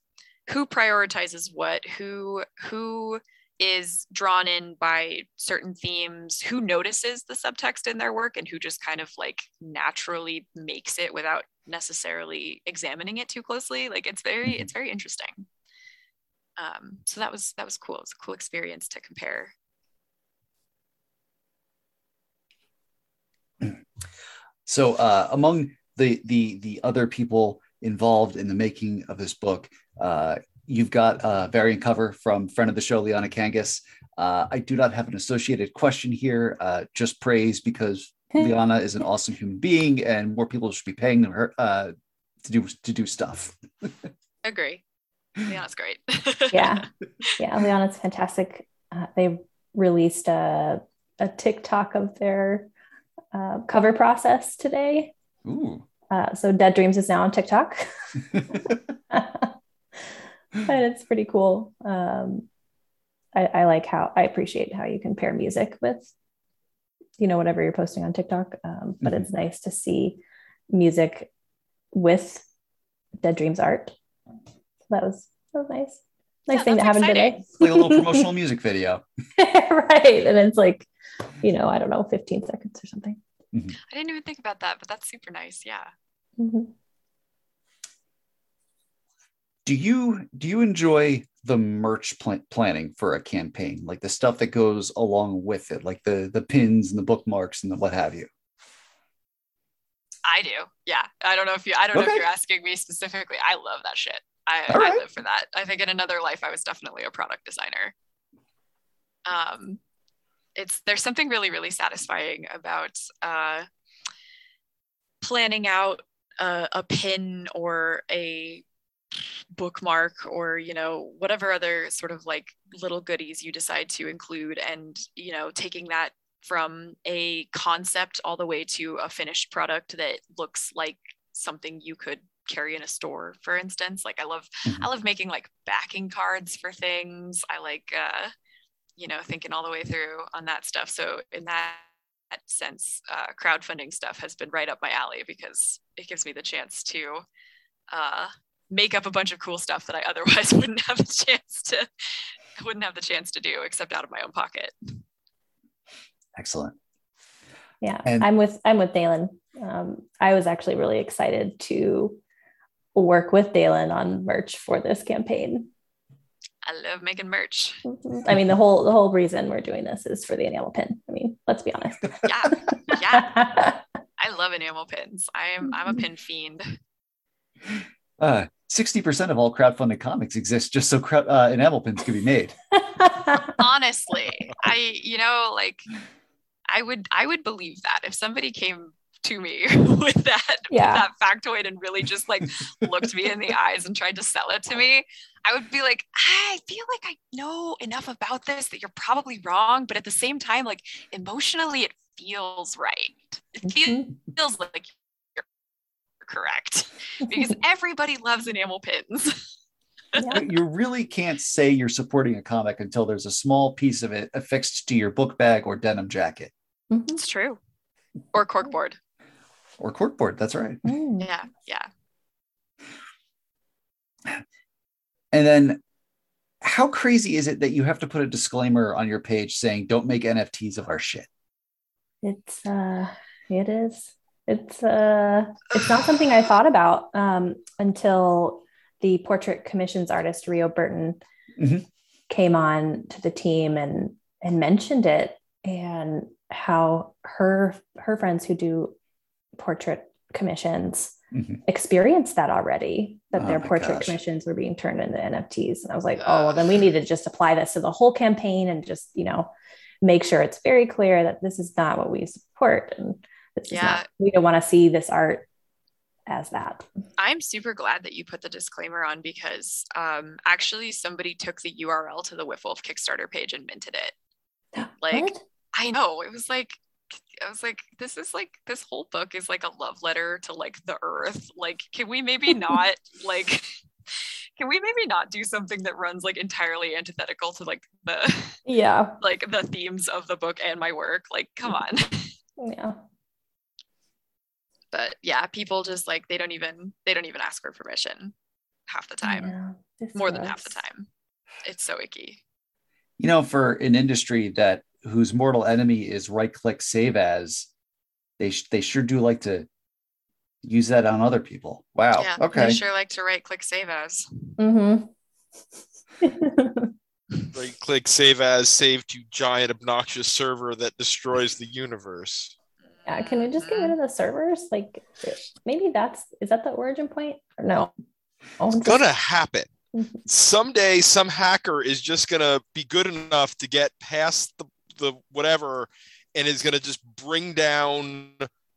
who prioritizes what, who who is drawn in by certain themes, who notices the subtext in their work and who just kind of like naturally makes it without necessarily examining it too closely. Like it's very, Mhm. it's very interesting. Um, so that was that was cool. It was a cool experience to compare. So, uh, among the the the other people involved in the making of this book, uh, you've got a variant cover from friend of the show, Liana Kangas. Uh, I do not have an associated question here, uh, just praise because [laughs] Liana is an awesome human being, and more people should be paying her uh, to do to do stuff. [laughs] Agree. Yeah, that's great. [laughs] Yeah. yeah, Liana's fantastic. Uh, they released a, a TikTok of their uh, cover process today. Ooh. Uh, so Dead Dreams is now on TikTok. [laughs] and it's pretty cool. Um, I, I like how I appreciate how you can pair music with, you know, whatever you're posting on TikTok. Um, but Mhm. it's nice to see music with Dead Dreams art. That was that was nice. Nice Yeah, thing that that's happened exciting. It's like a little [laughs] promotional music video. [laughs] right. And it's like, you know, I don't know, 15 seconds or something. I didn't even think about that, but that's super nice. Yeah. Mhm. do you do you enjoy the merch pl- planning for a campaign like the stuff that goes along with it like the the pins and the bookmarks and the what have you I do. Yeah. I don't know if you I don't know if you're asking me specifically. I love that shit. I, All I live for that. I think in another life I was definitely a product designer. Um it's there's something really, really satisfying about uh planning out a, a pin or a bookmark or you know whatever other sort of like little goodies you decide to include and you know taking that from a concept all the way to a finished product that looks like something you could carry in a store for instance like i love Mhm. i love making like backing cards for things i like uh you know thinking all the way through on that stuff so in that sense uh, crowdfunding stuff has been right up my alley because it gives me the chance to uh make up a bunch of cool stuff that i [laughs] otherwise wouldn't have the chance to wouldn't have the chance to do except out of my own pocket Excellent. Yeah, And- I'm with I'm with Dalen. Um, I was actually really excited to work with Dalen on merch for this campaign. i love making merch I mean, the whole the whole reason we're doing this is for the enamel pin. I mean, let's be honest. yeah yeah [laughs] i love enamel pins i'm i'm a pin fiend Uh, 60% of all crowdfunded comics exist just so crowd, uh, enamel pins can be made. [laughs] honestly i you know like i would i would believe that if somebody came to me [laughs] with that Yeah. with that factoid and really just like looked me in the eyes and tried to sell it to me i would be like i feel like i know enough about this that you're probably wrong but at the same time like emotionally it feels right it fe- feels like you're correct [laughs] because everybody loves enamel pins Yeah. you really can't say you're supporting a comic until there's a small piece of it affixed to your book bag or denim jacket Mhm. it's true or corkboard or corkboard. That's right. Mm. yeah yeah And then how crazy is it that you have to put a disclaimer on your page saying don't make NFTs of our shit? It's uh it is. It's uh it's not something I thought about um until the portrait commissions artist Rio Burton Mhm. came on to the team and and mentioned it and how her her friends who do portrait commissions Mhm. experienced that already that Oh their portrait gosh. commissions were being turned into NFTs and I was like oh well then we need to just apply this to the whole campaign and just you know make sure it's very clear that this is not what we support and this is Yeah. not we don't want to see this art as that I'm super glad that you put the disclaimer on because um, actually somebody took the URL to the Whiff Wolf Kickstarter page and minted it. [gasps] Like What? I know it was like I was like, this is like this whole book is like a love letter to like the earth. Like, can we maybe [laughs] not like can we maybe not do something that runs like entirely antithetical to like the yeah [laughs] like the themes of the book and my work? Like, come on. [laughs] yeah But yeah, people just like they don't even they don't even ask for permission half the time. Yeah, this More than half the time. It's so icky. You know, for an industry that whose mortal enemy is right click save as, they sh- they sure do like to use that on other people. Wow. yeah. okay. I sure like to right click save as. Mm-hmm. [laughs] Right click save as save to giant obnoxious server that destroys the universe. yeah can we just get rid of the servers like maybe that's is that the origin point or no oh, It's just- gonna happen. Mhm. Someday some hacker is just gonna be good enough to get past the, the whatever and is gonna just bring down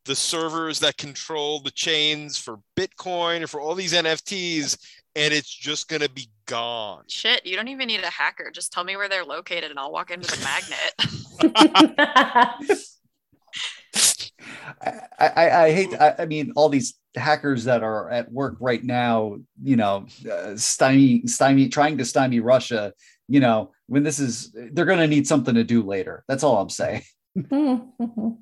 the servers that control the chains for Bitcoin or for all these NFTs, and it's just gonna be gone. Shit, you don't even need a hacker. Just tell me where they're located and I'll walk into the magnet. [laughs] I, I, I hate. I, I mean, all these hackers that are at work right now. You know, uh, stymie, stymie, trying to stymie Russia. You know, when this is, they're going to need something to do later. That's all I'm saying. [laughs] [laughs]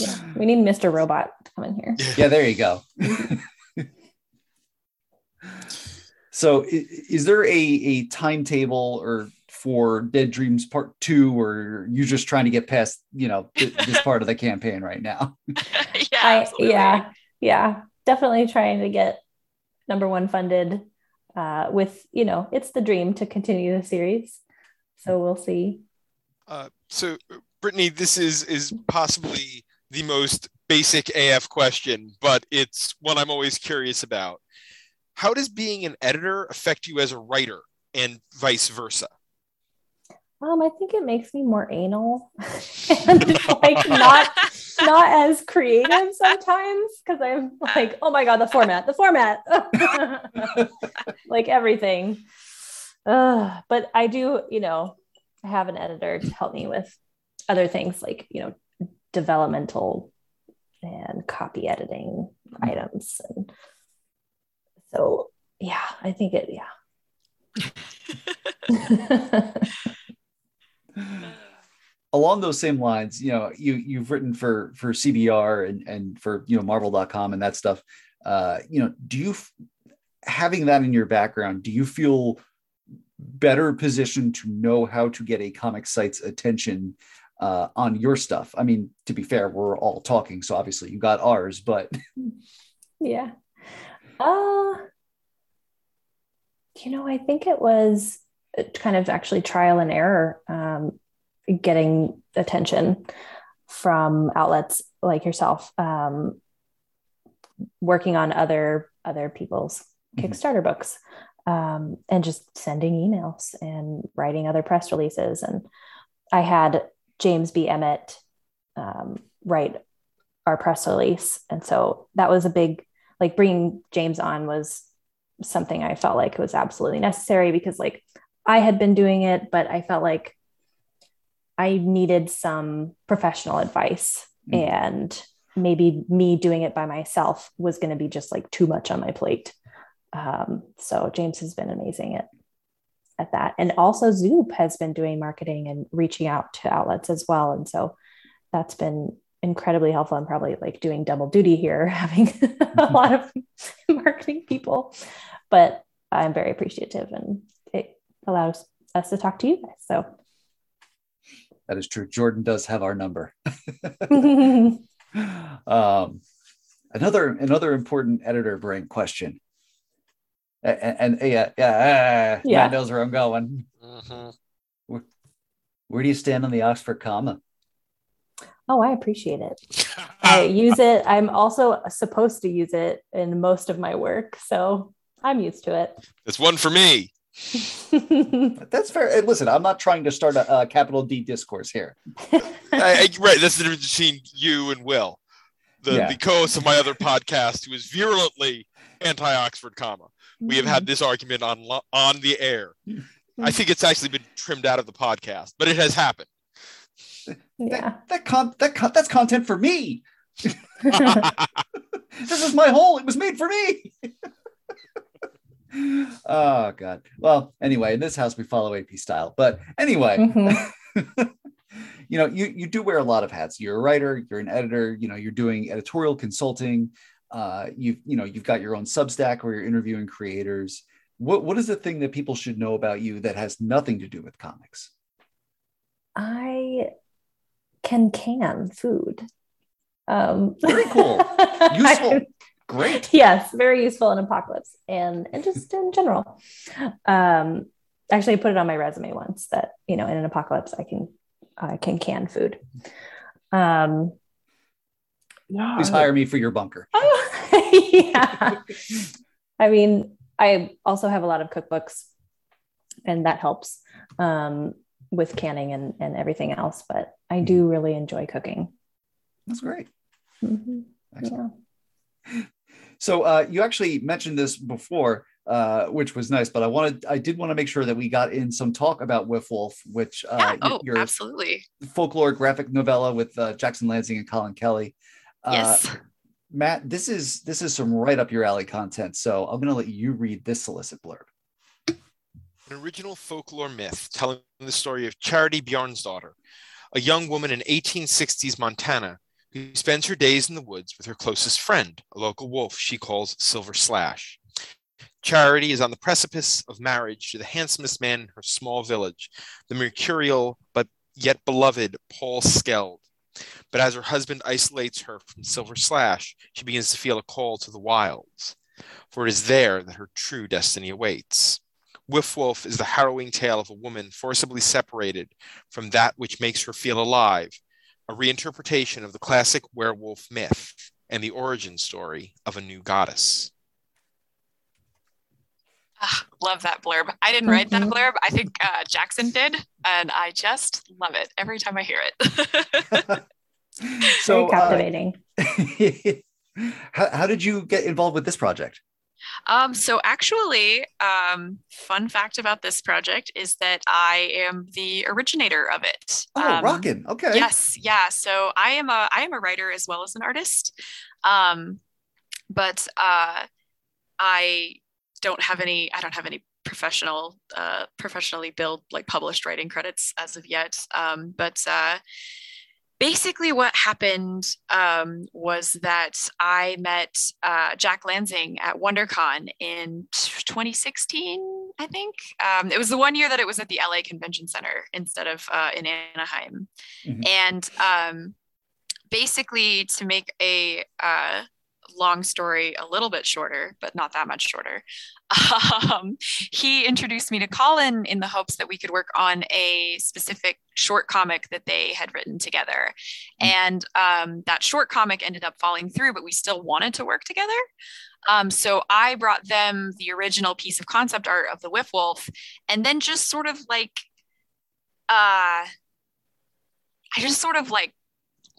Yeah we need mr robot to come in here Yeah, there you go. [laughs] so, i- is there a a timetable or for Dead Dreams Part Two, or you're just trying to get past you know th- this part of the campaign right now? yeah, I, yeah yeah definitely trying to get number one funded uh, with you know it's the dream to continue the series so we'll see Uh, so, Brittany, this is is possibly the most basic AF question, but it's one I'm always curious about. How does being an editor affect you as a writer, and vice versa? Um, I think it makes me more anal [laughs] and like not not as creative sometimes because I'm like, oh my god, the format, the format, [laughs] like everything. Uh, but I do, you know, I have an editor to help me with other things like you know developmental and copy editing items and so yeah i think it yeah. [laughs] Along those same lines you know you you've written for for cbr and and for you know marvel.com and that stuff. Uh you know do you having that in your background do you feel better positioned to know how to get a comic site's attention uh, on your stuff. I mean, to be fair, we're all talking, so obviously you got ours, but [laughs] yeah. Uh, you know, I think it was kind of actually trial and error um, getting attention from outlets like yourself um, working on other other people's mm-hmm. kickstarter books um, and just sending emails and writing other press releases and i had James B. Emmett um, write our press release. And so that was a big, like bringing James on was something I felt like was absolutely necessary because like I had been doing it, but I felt like I needed some professional advice mm. and maybe me doing it by myself was going to be just like too much on my plate. Um, so James has been amazing at at that. And also Zoop has been doing marketing and reaching out to outlets as well. And so that's been incredibly helpful. I'm probably like doing double duty here, [laughs] having a mm-hmm. lot of [laughs] marketing people, but I'm very appreciative and it allows us to talk to you guys. So that is true. Jordan does have our number. [laughs] um, another another important editor brain question and, and yeah, yeah, yeah, Matt knows where I'm going. Mm-hmm. Where, where do you stand on the Oxford comma? Oh, I appreciate it. [laughs] I use it. I'm also supposed to use it in most of my work, so I'm used to it. It's one for me. [laughs] That's fair. Listen, I'm not trying to start a, a capital D discourse here. [laughs] I, I, right, that's the difference between you and Will, the, yeah. the co-host of my other podcast, who is virulently anti-Oxford comma we have had mm-hmm. this argument on on the air. I think it's actually been trimmed out of the podcast, but it has happened. Yeah, that that, con- that con- that's content for me. [laughs] this is my hole. It was made for me. [laughs] oh god. Well, anyway, in this house we follow AP style. But anyway, mm-hmm. [laughs] you know, you you do wear a lot of hats. You're a writer, you're an editor, you know, you're doing editorial consulting, uh, you've you know you've got your own Substack where you're interviewing creators. What what is the thing that people should know about you that has nothing to do with comics? I can can food. Um, very cool, [laughs] useful, great. Yes, very useful in apocalypse and and just in general. Um, actually, I put it on my resume once that you know in an apocalypse I can I can can food. Um, yeah. Please hire me for your bunker. [laughs] yeah. I mean, I also have a lot of cookbooks and that helps um, with canning and, and everything else, but I do mm-hmm. really enjoy cooking. That's great. Mm-hmm. Yeah. [laughs] So uh, you actually mentioned this before, uh, which was nice, but I wanted, I did want to make sure that we got in some talk about Whiff Wolf, which uh, yeah. oh, your absolutely folklore graphic novella with uh, Jackson Lanzing and Collin Kelly. Yes. Uh, Matt, this is this is some right up your alley content. So I'm going to let you read this solicit blurb. An original folklore myth telling the story of Charity Bjorn's daughter, a young woman in 1860s Montana who spends her days in the woods with her closest friend, a local wolf she calls Silver Slash. Charity is on the precipice of marriage to the handsomest man in her small village, the mercurial but yet beloved Paul Skeld. But as her husband isolates her from Silver Slash, she begins to feel a call to the wilds, for it is there that her true destiny awaits. Whiff Wolf is the harrowing tale of a woman forcibly separated from that which makes her feel alive, a reinterpretation of the classic werewolf myth and the origin story of a new goddess. Ah, love that blurb. I didn't write that Mhm. blurb. I think uh, Jackson did, and I just love it every time I hear it. so, Very captivating. uh, [laughs] how, how did you get involved with this project? um, so actually, um, fun fact about this project is that I am the originator of it. Oh, Um, rockin'. Okay. Yes, yeah. So I am a I am a writer as well as an artist. Um, but uh, I don't have any I don't have any professional uh, professionally built like published writing credits as of yet. Um, but uh, basically what happened um, was that I met uh, Jack Lanzing at WonderCon in 2016, I think. Um, it was the one year that it was at the LA Convention Center instead of uh, in Anaheim. Mhm. And um, basically, to make a uh, long story a little bit shorter, but not that much shorter, [laughs] um, he introduced me to Collin in the hopes that we could work on a specific short comic that they had written together. And um, that short comic ended up falling through, but we still wanted to work together. Um, so I brought them the original piece of concept art of the Whiff Wolf, and then just sort of like, uh, I just sort of like,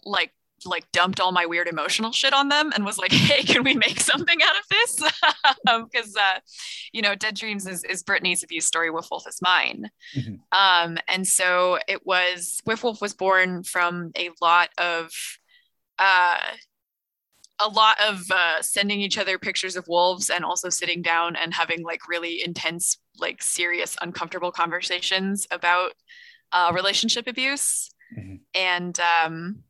like like dumped all my weird emotional shit on them and was like, [laughs] "Hey, can we make something out of this?" [laughs] Because uh, you know, Dead Dreams is is Brittany's abuse story. Wolf Wolf is mine. Mhm. Um, and so it was. Whiff Wolf was born from a lot of. Uh, a lot of uh, sending each other pictures of wolves and also sitting down and having like really intense, like serious, uncomfortable conversations about uh, relationship abuse. Mhm. And um,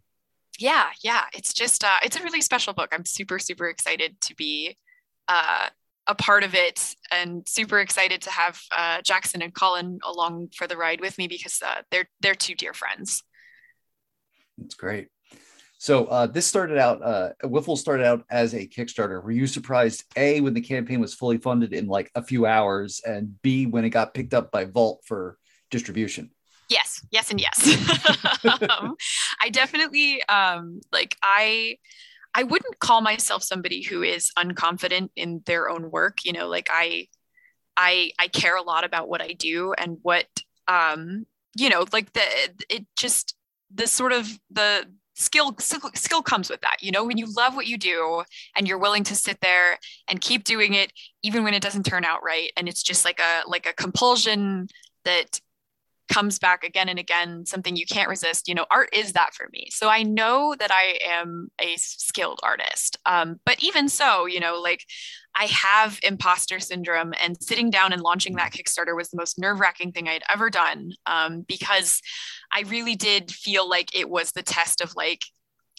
yeah, yeah, it's just uh, it's a really special book. I'm super super excited to be uh, a part of it, and super excited to have uh, Jackson and Collin along for the ride with me because uh, they're they're two dear friends. That's great. So uh, this started out, uh, Wiffle started out as a Kickstarter. Were you surprised, A, when the campaign was fully funded in like a few hours, and B, when it got picked up by Vault for distribution? Yes, yes, and yes. [laughs] um, I definitely um, like I. I wouldn't call myself somebody who is unconfident in their own work. You know, like I, I, I care a lot about what I do and what, um, you know, like the it just the sort of the skill skill skill comes with that. You know, when you love what you do and you're willing to sit there and keep doing it even when it doesn't turn out right, and it's just like a like a compulsion that comes back again and again something you can't resist you know art is that for me. So i know that i am a skilled artist um, but even so you know like i have imposter syndrome and sitting down and launching that kickstarter was the most nerve-wracking thing i'd ever done um, because i really did feel like it was the test of like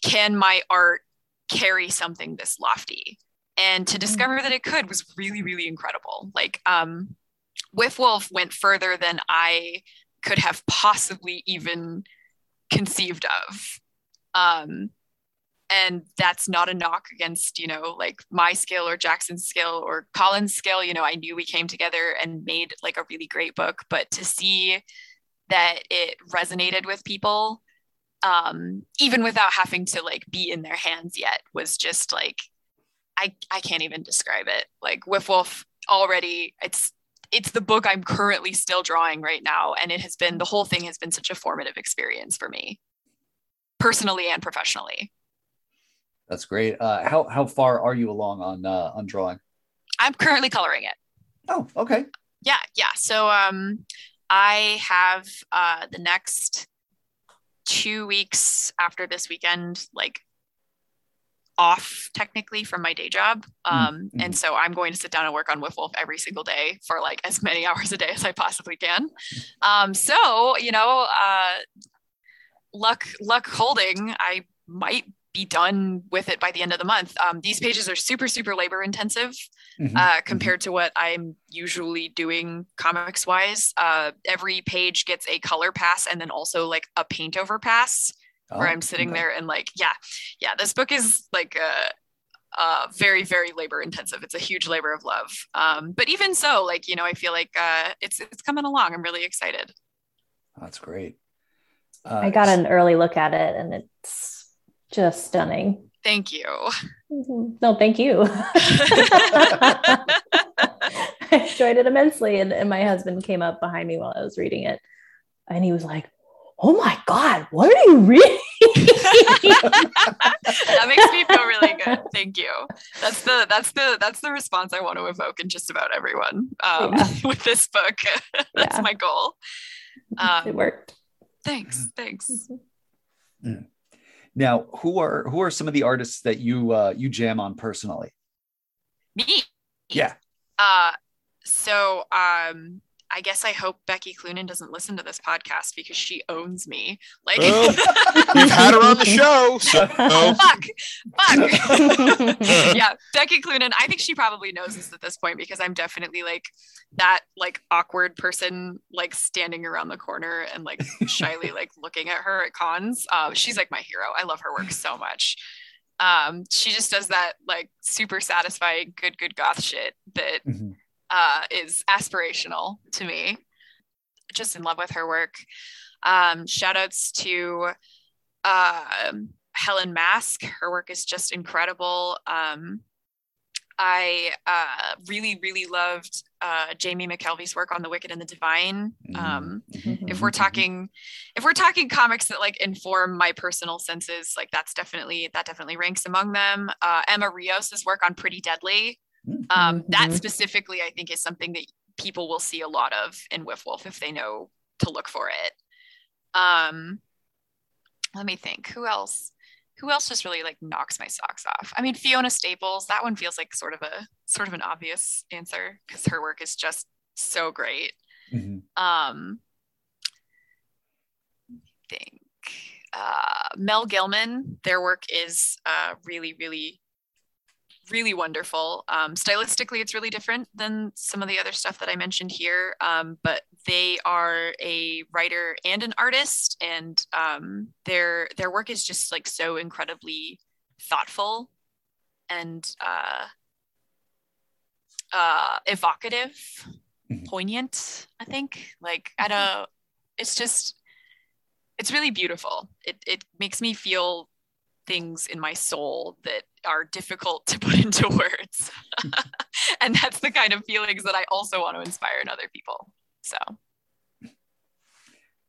can my art carry something this lofty? And to discover that it could was really really incredible. Like um Whiff Wolf went further than I could have possibly even conceived of. Um, and that's not a knock against, you know, like my skill or Jackson's skill or Collin's skill. You know, I knew we came together and made like a really great book, but to see that it resonated with people, um, even without having to like be in their hands yet, was just like, I, I can't even describe it. Like Whiff Wolf already, it's it's the book I'm currently still drawing right now. And it has been the whole thing has been such a formative experience for me, personally and professionally. That's great. Uh, how how far are you along on uh, on drawing? I'm currently coloring it. Oh, okay. Yeah, yeah. So um I have uh the next two weeks after this weekend, like off technically from my day job. Um, Mhm. And so I'm going to sit down and work on Whiff Wolf every single day for like as many [laughs] hours a day as I possibly can. Um, so, you know, uh, luck, luck holding, I might be done with it by the end of the month. Um, these pages are super, super labor intensive Mhm. uh, compared to what I'm usually doing comics wise. Uh, every page gets a color pass and then also like a paint over pass where Oh, I'm sitting okay. there and like, yeah, yeah, this book is like uh, uh, very, very labor intensive. It's a huge labor of love. Um, but even so, like, you know, I feel like uh, it's, it's coming along. I'm really excited. That's great. Uh, I got an early look at it and it's just stunning. Thank you. [laughs] No, thank you. [laughs] I enjoyed it immensely. And, and my husband came up behind me while I was reading it. And he was like, Oh my God, what are you reading? that makes me feel really good. Thank you. That's the that's the that's the response I want to evoke in just about everyone um, Yeah. [laughs] with this book. [laughs] that's Yeah. my goal. Um, it worked. Thanks. Thanks. Now, who are who are some of the artists that you uh, you jam on personally? Me. Yeah. Uh, so um, I guess I hope Becky Cloonan doesn't listen to this podcast because she owns me. Like, Well, [laughs] We've had her on the show. So [laughs] fuck, fuck. [laughs] yeah, Becky Cloonan. I think she probably knows this at this point because I'm definitely like that like awkward person like standing around the corner and like shyly like looking at her at cons. Uh, she's like my hero. I love her work so much. Um, she just does that like super satisfying good good goth shit that Mhm. Uh, is aspirational to me. Just in love with her work. Um, shout outs to um Helen Mask. Her work is just incredible. Um, I uh, really, really loved uh, Jamie McKelvie's work on The Wicked and the Divine. Um, if we're talking, if we're talking comics that like inform my personal senses, like that's definitely that definitely ranks among them. Uh, Emma Rios's work on Pretty Deadly. Um, that Mhm. specifically, I think, is something that people will see a lot of in Whiff Wolf if they know to look for it. Um, let me think. Who else? Who else just really like knocks my socks off? I mean, Fiona Staples. That one feels like sort of a sort of an obvious answer because her work is just so great. Mhm. Um, think uh, Mel Gillman. Their work is uh, really, really, really wonderful. Um, stylistically, it's really different than some of the other stuff that I mentioned here. Um, but they are a writer and an artist, and um, their their work is just like so incredibly thoughtful and uh, uh, evocative, Mhm. poignant. I think like I don't. It's just it's really beautiful. It it makes me feel things in my soul that are difficult to put [laughs] into words. [laughs] and that's the kind of feelings that I also want to inspire in other people. So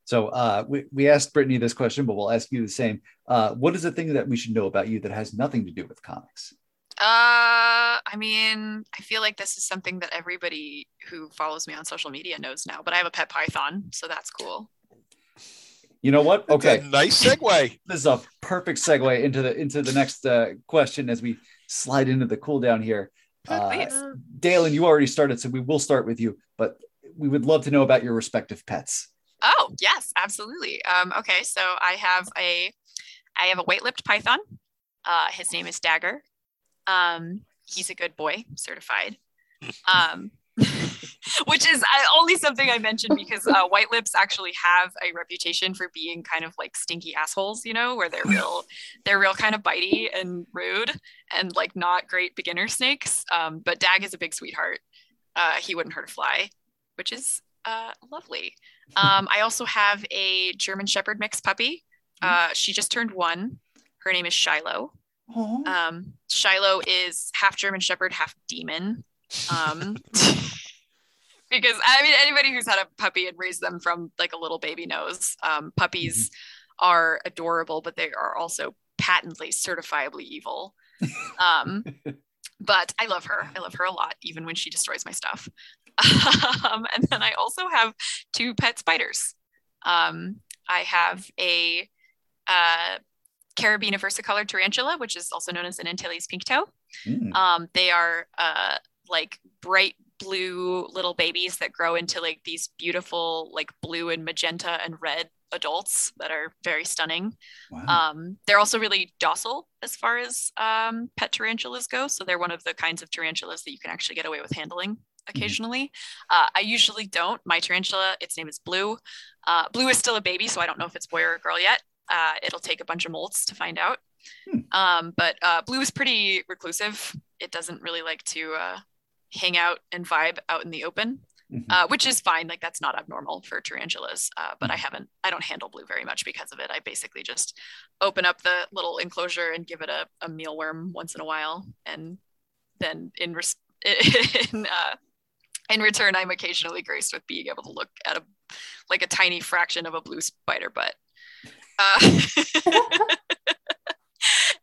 So uh, we, we asked Brittany this question, but we'll ask you the same. Uh, what is the thing that we should know about you that has nothing to do with comics? Uh, I mean, I feel like this is something that everybody who follows me on social media knows now, but I have a pet python, so that's cool. You know what? That's a Okay, nice segue. [laughs] this is a perfect segue into the into the next uh, question as we slide into the cool down here. Uh, Please. Dalen, you already started, so we will start with you. But we would love to know about your respective pets. Oh, yes, absolutely. Um, okay, so I have a I have a white-lipped python. Uh, his name is Dagger. Um, he's a good boy, certified. [laughs] Um, which is only something I mentioned because uh, white lips actually have a reputation for being kind of like stinky assholes, you know, where they're real, they're real kind of bitey and rude and like not great beginner snakes. Um, but Dag is a big sweetheart. Uh, he wouldn't hurt a fly, which is uh, lovely. Um, I also have a German Shepherd mix puppy. Uh, she just turned one. Her name is Shiloh. Um, Shiloh is half German Shepherd, half demon. Um, [laughs] because I mean, anybody who's had a puppy and raised them from like a little baby knows um, puppies are adorable, but they are also patently certifiably evil. Um, [laughs] but I love her. I love her a lot, even when she destroys my stuff. [laughs] um, and then I also have two pet spiders. Um, I have a uh, Caribena versicolor tarantula, which is also known as an Antilles pink toe. Mm. Um, they are uh, like bright blue little babies that grow into like these beautiful like blue and magenta and red adults that are very stunning. Wow. Um, they're also really docile as far as um, pet tarantulas go. So they're one of the kinds of tarantulas that you can actually get away with handling occasionally. Uh, I usually don't. My tarantula, its name is Blue. Uh, Blue is still a baby, so I don't know if it's boy or girl yet. Uh, it'll take a bunch of molts to find out. Hmm. Um, but uh, Blue is pretty reclusive. It doesn't really like to uh, hang out and vibe out in the open Mhm. uh, which is fine. Like that's not abnormal for tarantulas. Uh, but I haven't, I don't handle blue very much because of it. I basically just open up the little enclosure and give it a, a mealworm once in a while, and then in res- [laughs] in uh, in return, I'm occasionally graced with being able to look at a like a tiny fraction of a blue spider butt. Uh, [laughs]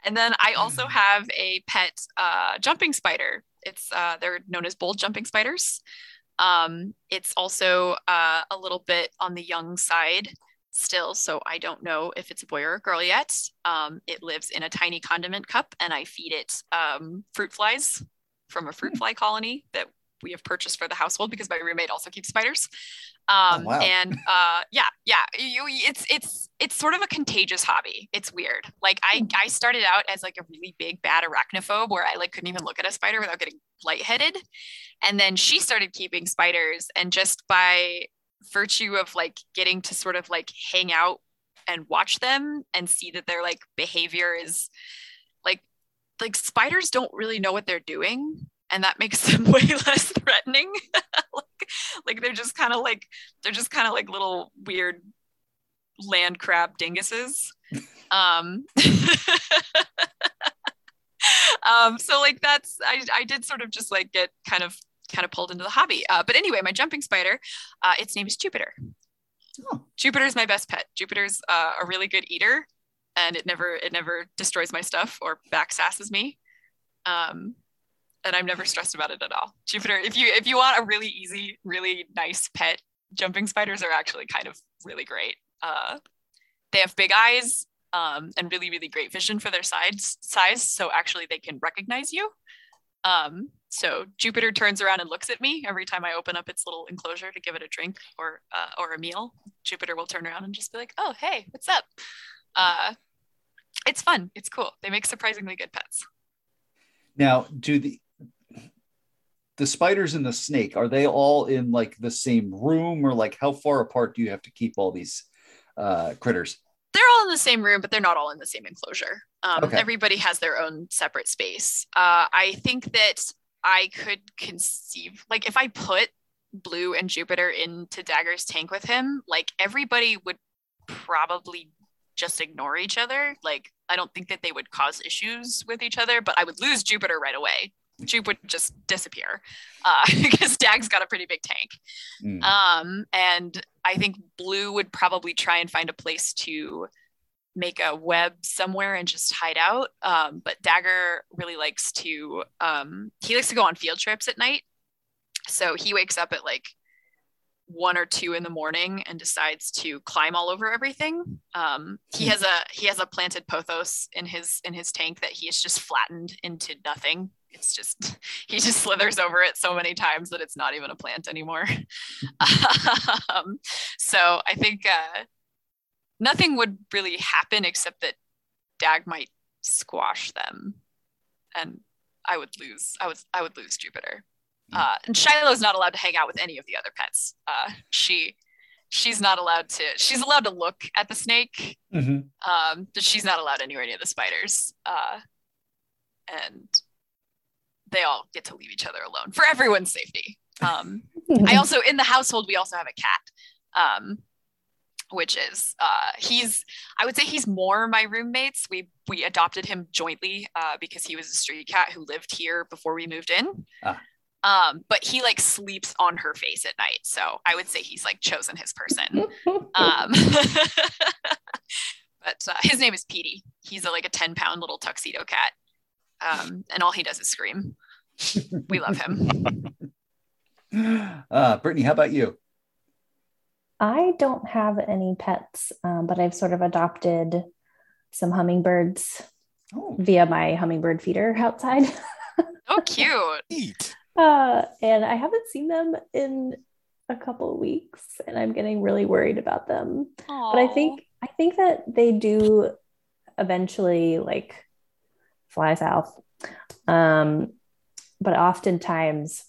and then I also have a pet uh, jumping spider. It's uh, they're known as bold jumping spiders. Um, it's also uh, a little bit on the young side still, so I don't know if it's a boy or a girl yet. Um, it lives in a tiny condiment cup, and I feed it um, fruit flies from a fruit hmm. fly colony that we have purchased for the household because my roommate also keeps spiders. Oh, um, oh, wow. and uh, yeah, yeah, you, it's it's it's sort of a contagious hobby. It's weird. Like I hmm. I started out as like a really big bad arachnophobe where I like couldn't even look at a spider without getting lightheaded, and then she started keeping spiders, and just by virtue of like getting to sort of like hang out and watch them and see that their like behavior is like like spiders don't really know what they're doing and that makes [laughs] them way less threatening. [laughs] Like, like they're just kind of like they're just kind of like little weird land crab dinguses. [laughs] Um um so like that's I, I did sort of just like get kind of kind of pulled into the hobby. Uh, but anyway my jumping spider uh, its name is jupiter. Oh. jupiter's my best pet. Jupiter's uh, a really good eater and it never it never destroys my stuff or backsasses me. Um and I'm never stressed about it at all. Jupiter, if you if you want a really easy, really nice pet, jumping spiders are actually kind of really great. Uh, they have big eyes um, and really really great vision for their size size, so actually they can recognize you. Um, so Jupiter turns around and looks at me every time I open up its little enclosure to give it a drink or uh, or a meal. Jupiter will turn around and just be like, "Oh, hey, what's up?" Uh, it's fun. It's cool. They make surprisingly good pets. Now, do the the spiders and the snake are they all in like the same room or like how far apart do you have to keep all these uh, critters? They're all in the same room but they're not all in the same enclosure. Um, okay. everybody has their own separate space. Uh, i think that i could conceive like if i put blue and jupiter into dagger's tank with him like everybody would probably just ignore each other. Like i don't think that they would cause issues with each other but i would lose jupiter right away Jupe would just disappear uh, [laughs] because Dag's got a pretty big tank. Mm. Um, and I think Blue would probably try and find a place to make a web somewhere and just hide out. Um, but Dagger really likes to um, he likes to go on field trips at night. So he wakes up at like one or two in the morning and decides to climb all over everything. Um, he hmm. has a he has a planted pothos in his in his tank that he has just flattened into nothing it's just [laughs] he just slithers over it so many times that it's not even a plant anymore. [laughs] um, so I think uh, nothing would really happen except that Dag might squash them, and I would lose. I was I would lose Jupiter. Hmm. Uh, and Shiloh's not allowed to hang out with any of the other pets. Uh, she she's not allowed to. She's allowed to look at the snake, mm-hmm. um, but she's not allowed anywhere near the spiders. Uh, and they all get to leave each other alone for everyone's safety. Um, [laughs] I also in the household we also have a cat, um, which is uh, he's I would say he's more my roommates. We we adopted him jointly uh, because he was a street cat who lived here before we moved in. Ah. Um, but he like sleeps on her face at night, so I would say he's like chosen his person. [laughs] um, [laughs] but uh, his name is Petey. He's a, like a ten pound little tuxedo cat um, and all he does is scream. [laughs] we love him. Uh, Brittany, how about you? I don't have any pets, um, but I've sort of adopted some hummingbirds oh. via my hummingbird feeder outside. oh, cute. Neat. Uh, and I haven't seen them in a couple of weeks, and I'm getting really worried about them. Aww. But I think I think that they do eventually like fly south. Um, but oftentimes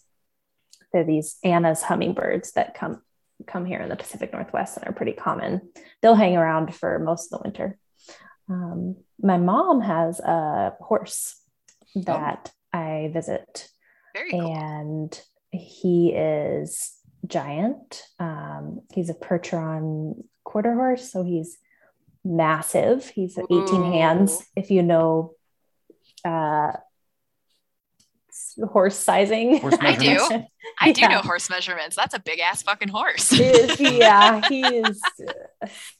there are these Anna's hummingbirds that come come here in the Pacific Northwest and are pretty common. They'll hang around for most of the winter. Um, my mom has a horse that oh. I visit, cool. and he is giant. Um, he's a Percheron quarter horse, so he's massive. He's 18 Ooh. hands. If you know uh, horse sizing. Horse I do. measurements? I do know horse measurements. That's a big ass fucking horse. is [laughs] yeah he is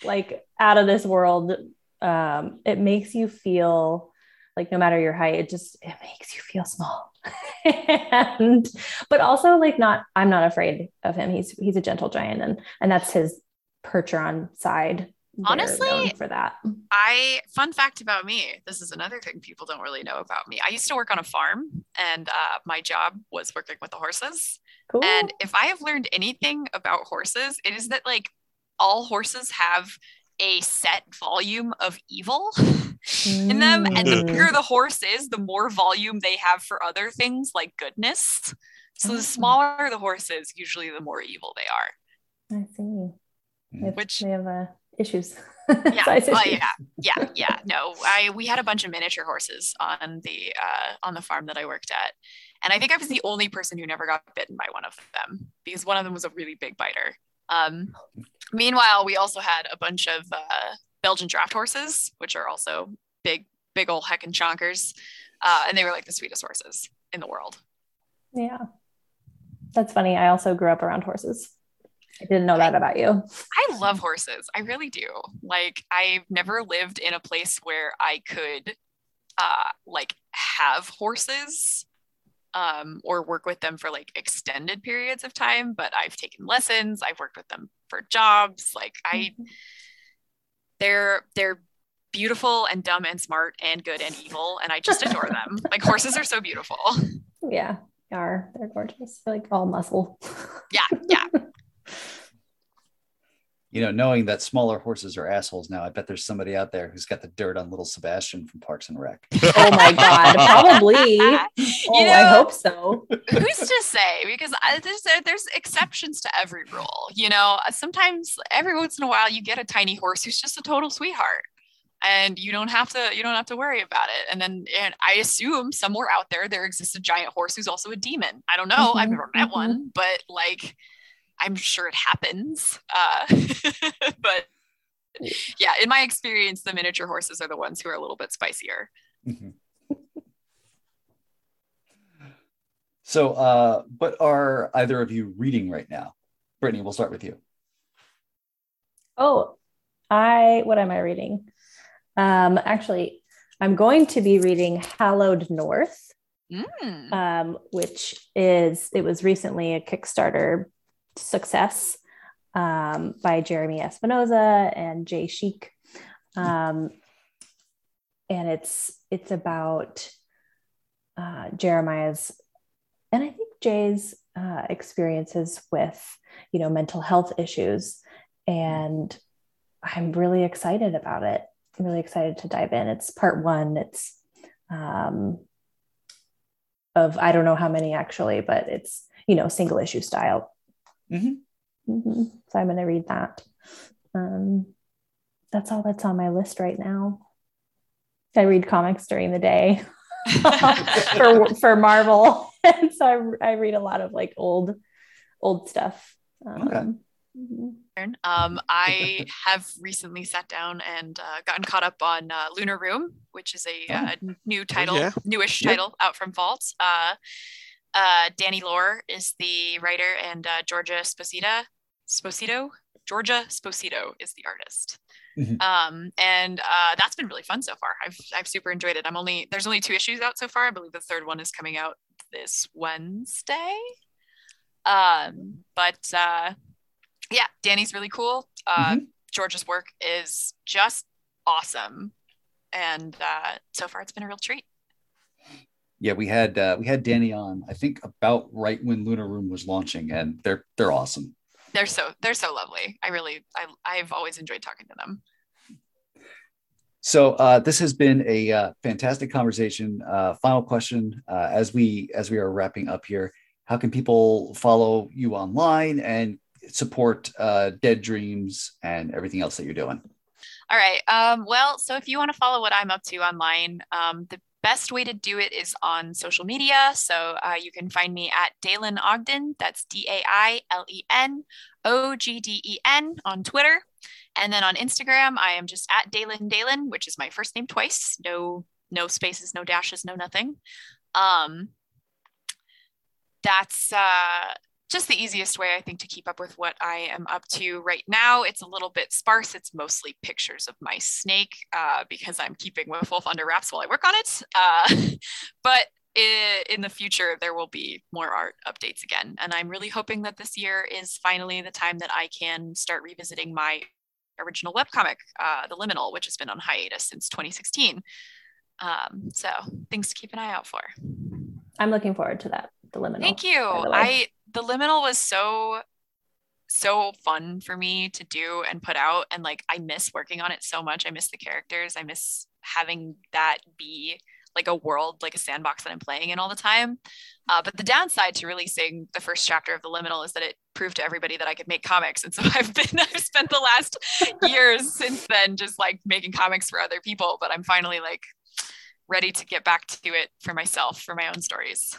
like out of this world um it makes you feel like no matter your height it just it makes you feel small [laughs] and but also like not i'm not afraid of him he's he's a gentle giant and and that's his percheron side They're Honestly, for that I fun fact about me. This is another thing people don't really know about me. I used to work on a farm, and uh, my job was working with the horses. cool And if I have learned anything about horses, it is that like all horses have a set volume of evil in them, and the Mm. bigger the horse is, the more volume they have for other things like goodness. So the smaller the horse is, usually the more evil they are. i see Which- they have uh, [laughs] issues yeah. oh, issues. yeah. Yeah. Yeah no i we had a bunch of miniature horses on the uh on the farm that i worked at. And i think i was the only person who never got bitten by one of them because one of them was a really big biter. Um meanwhile we also had a bunch of uh belgian draft horses which are also big big old heckin' chonkers uh and they were like the sweetest horses in the world. Yeah. That's funny. I also grew up around horses i didn't know that about you I love horses. I really do. Like I've never lived in a place where I could uh like have horses um or work with them for like extended periods of time, but I've taken lessons, I've worked with them for jobs. Like I they're they're beautiful and dumb and smart and good and evil and I just adore them. [laughs] Like horses are so beautiful. Yeah, they are. They're gorgeous. They're like all muscle. Yeah, yeah. [laughs] You know, knowing that smaller horses are assholes now, I bet there's somebody out there who's got the dirt on little Sebastian from Parks and Rec. [laughs] oh my god, probably. [laughs] Oh, know, I hope so. who's to say because I, there's there's exceptions to every rule you know sometimes every once in a while you get a tiny horse who's just a total sweetheart and you don't have to you don't have to worry about it and then and i assume somewhere out there there exists a giant horse who's also a demon i don't know i've Mhm, never met mhm. one but like i'm sure it happens uh [laughs] but yeah in my experience the miniature horses are the ones who are a little bit spicier Mhm. so, uh, what are either of you reading right now? Brittany, we'll start with you. Oh, I what am I reading? Um, actually, I'm going to be reading Hallowed North, Mm. um, which is it was recently a Kickstarter success um, by Jeremy Espinoza and Jay Sheik, um, and it's it's about uh, Jeremiah's and I think Jay's uh, experiences with you know mental health issues, and I'm really excited about it. I'm really excited to dive in. It's part one. It's um, of I don't know how many actually, but it's you know single issue style. Mhm. Mhm. So I'm going to read that. Um, that's all that's on my list right now. I read comics during the day [laughs] for for Marvel, and [laughs] so I, I read a lot of like old old stuff. Um, Okay. mhm. Um, I have recently sat down and uh, gotten caught up on uh, Lunar Room, which is a uh, new title, yeah. newish Yep. title out from Vault. Uh, Danny Lore is the writer, and uh, Georgia Sposita, Sposito, Georgia Sposito is the artist. Mhm. Um, and uh, that's been really fun so far. I've I've super enjoyed it. I'm only there's only two issues out so far. I believe the third one is coming out this Wednesday. Um, but uh, yeah, Danny's really cool. Uh, George's work is just awesome, and uh, so far it's been a real treat. Yeah, we had uh, we had Danny on. I think about right when Lunar Room was launching, and they're they're awesome. They're so they're so lovely. I really I I've always enjoyed talking to them. So uh, this has been a uh, fantastic conversation. Uh, final question: uh, as we as we are wrapping up here, how can people follow you online and support uh, Dead Dreams and everything else that you're doing? All right. Um, well, so if you want to follow what I'm up to online, um, the best way to do it is on social media. So uh, you can find me at Dailen Ogden. That's D A I L E N O G D E N on Twitter. And then on Instagram, I am just at Dailen Dailen, which is my first name twice. No, no spaces, no dashes, no nothing. Um, that's uh, just the easiest way, I think, to keep up with what I am up to right now. It's a little bit sparse. It's mostly pictures of my snake uh, because I'm keeping Wolf Wolf under wraps while I work on it. Uh, [laughs] but in the future, there will be more art updates again. And I'm really hoping that this year is finally the time that I can start revisiting my original webcomic, uh, The Liminal, which has been on hiatus since 2016. Um, so things to keep an eye out for. I'm looking forward to that. The Liminal. Thank you. I the Liminal was so so fun for me to do and put out and like I miss working on it so much. I miss the characters. I miss having that be like a world, like a sandbox that I'm playing in all the time. Uh, but the downside to releasing the first chapter of the Liminal is that it proved to everybody that I could make comics, and so [laughs] I've been [laughs] I've spent the last years since then just like making comics for other people. But I'm finally like ready to get back to it for myself for my own stories.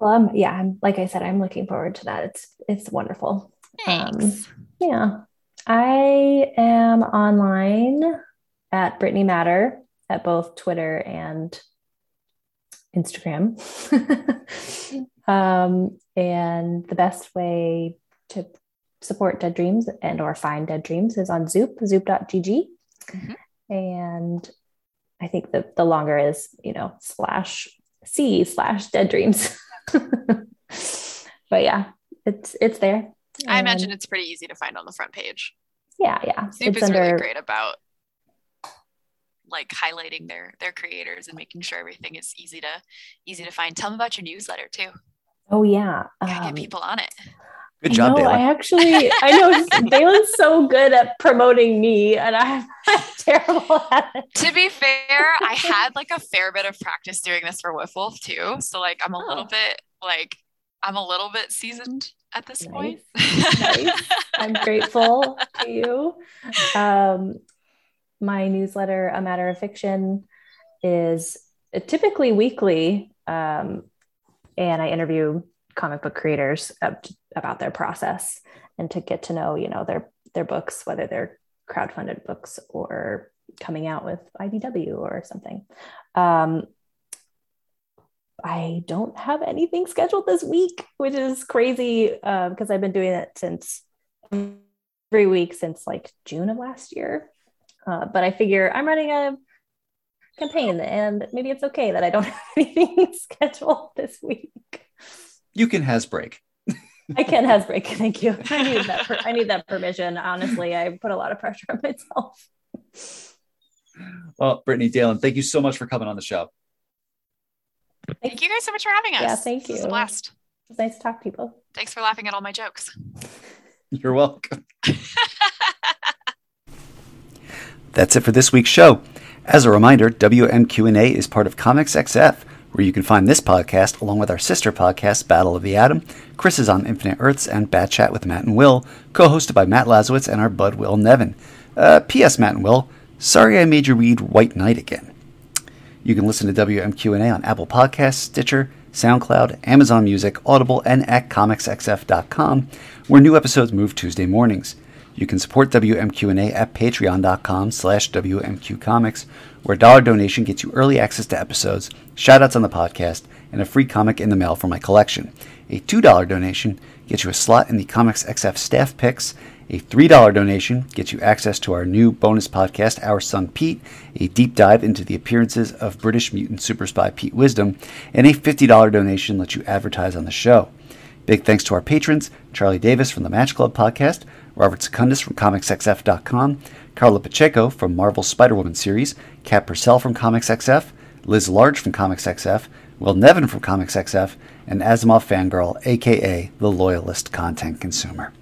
Well, I'm, yeah, I'm like I said, I'm looking forward to that. It's it's wonderful. Thanks. Um, yeah, I am online at Brittany Matter at both Twitter and Instagram. [laughs] um, and the best way to support Dead Dreams and or find Dead Dreams is on Zoop, zoop.gg. Mm-hmm. And I think the, the longer is, you know, slash C slash Dead Dreams. [laughs] [laughs] but yeah, it's it's there. I imagine it's pretty easy to find on the front page. Yeah, yeah. It's is under, really great about like highlighting their their creators and making sure everything is easy to easy to find. Tell them about your newsletter too. Oh yeah, um, get people on it. Good job, I, I actually, I know Dailen's so good at promoting me, and I'm, [laughs] I'm terrible at it. To be fair, I had like a fair bit of practice doing this for Wolf Wolf too. So like, I'm a oh. little bit like, I'm a little bit seasoned at this nice. point. nice. I'm grateful to you. Um, my newsletter, A Matter of Fiction, is typically weekly. Um, and I interview comic book creators about their process and to get to know, you know, their their books, whether they're crowdfunded books or coming out with IDW or something. Um, I don't have anything scheduled this week, which is crazy because um, I've been doing it since every week since like June of last year. Uh, but I figure I'm running a campaign and maybe it's okay that I don't [laughs] have anything [laughs] scheduled this week. You can has break. I can has break. [laughs] Thank you. I need that. Per- I need that permission. Honestly, I put a lot of pressure on myself. Well, Brittany Dailen, thank you so much for coming on the show. Thank you guys so much for having us. Yeah, thank you. It was a blast. It's nice to talk to people. Thanks for laughing at all my jokes. [laughs] You're welcome. [laughs] That's it for this week's show. As a reminder, WMQ&A is part of Comics XF, where you can find this podcast along with our sister podcast, Battle of the Atom, Chris is on Infinite Earths, and Bat Chat with Matt and Will, co-hosted by Matt Lazorwitz and our bud Will Nevin. Uh, P.S. Matt and Will, sorry I made you read White Knight again. You can listen to WMQ&A on Apple Podcasts, Stitcher, SoundCloud, Amazon Music, Audible, and at comicsxf.com, where new episodes move Tuesday mornings. You can support WMQ&A at patreon.com slash WMQcomics, where a dollar donation gets you early access to episodes, shoutouts on the podcast, and a free comic in the mail from my collection. A $2 donation gets you a slot in the Comics XF staff picks. A $3 donation gets you access to our new bonus podcast, Our Son Pete, a deep dive into the appearances of British mutant super spy Pete Wisdom, and a $50 donation lets you advertise on the show. Big thanks to our patrons Charlie Davis from the Match Club podcast, Robert Secundus from ComicsXF.com, Karla Pacheco from Marvel's Spider Woman series, Kat Purcell from ComicsXF, Liz Large from ComicsXF, Will Nevin from ComicsXF, and Asimov Fangirl, aka the Loyalist Content Consumer.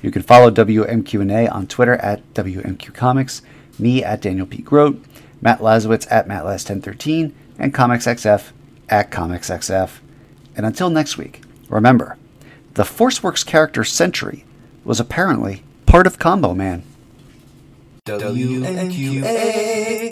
You can follow WMQ&A on Twitter at WMQComics, me at Daniel P. Grote, Matt Lazorwitz at MattLaz1013, and ComicsXF at ComicsXF. And until next week, remember, the ForceWorks character Sentry was apparently part of Combo Man. WMQA.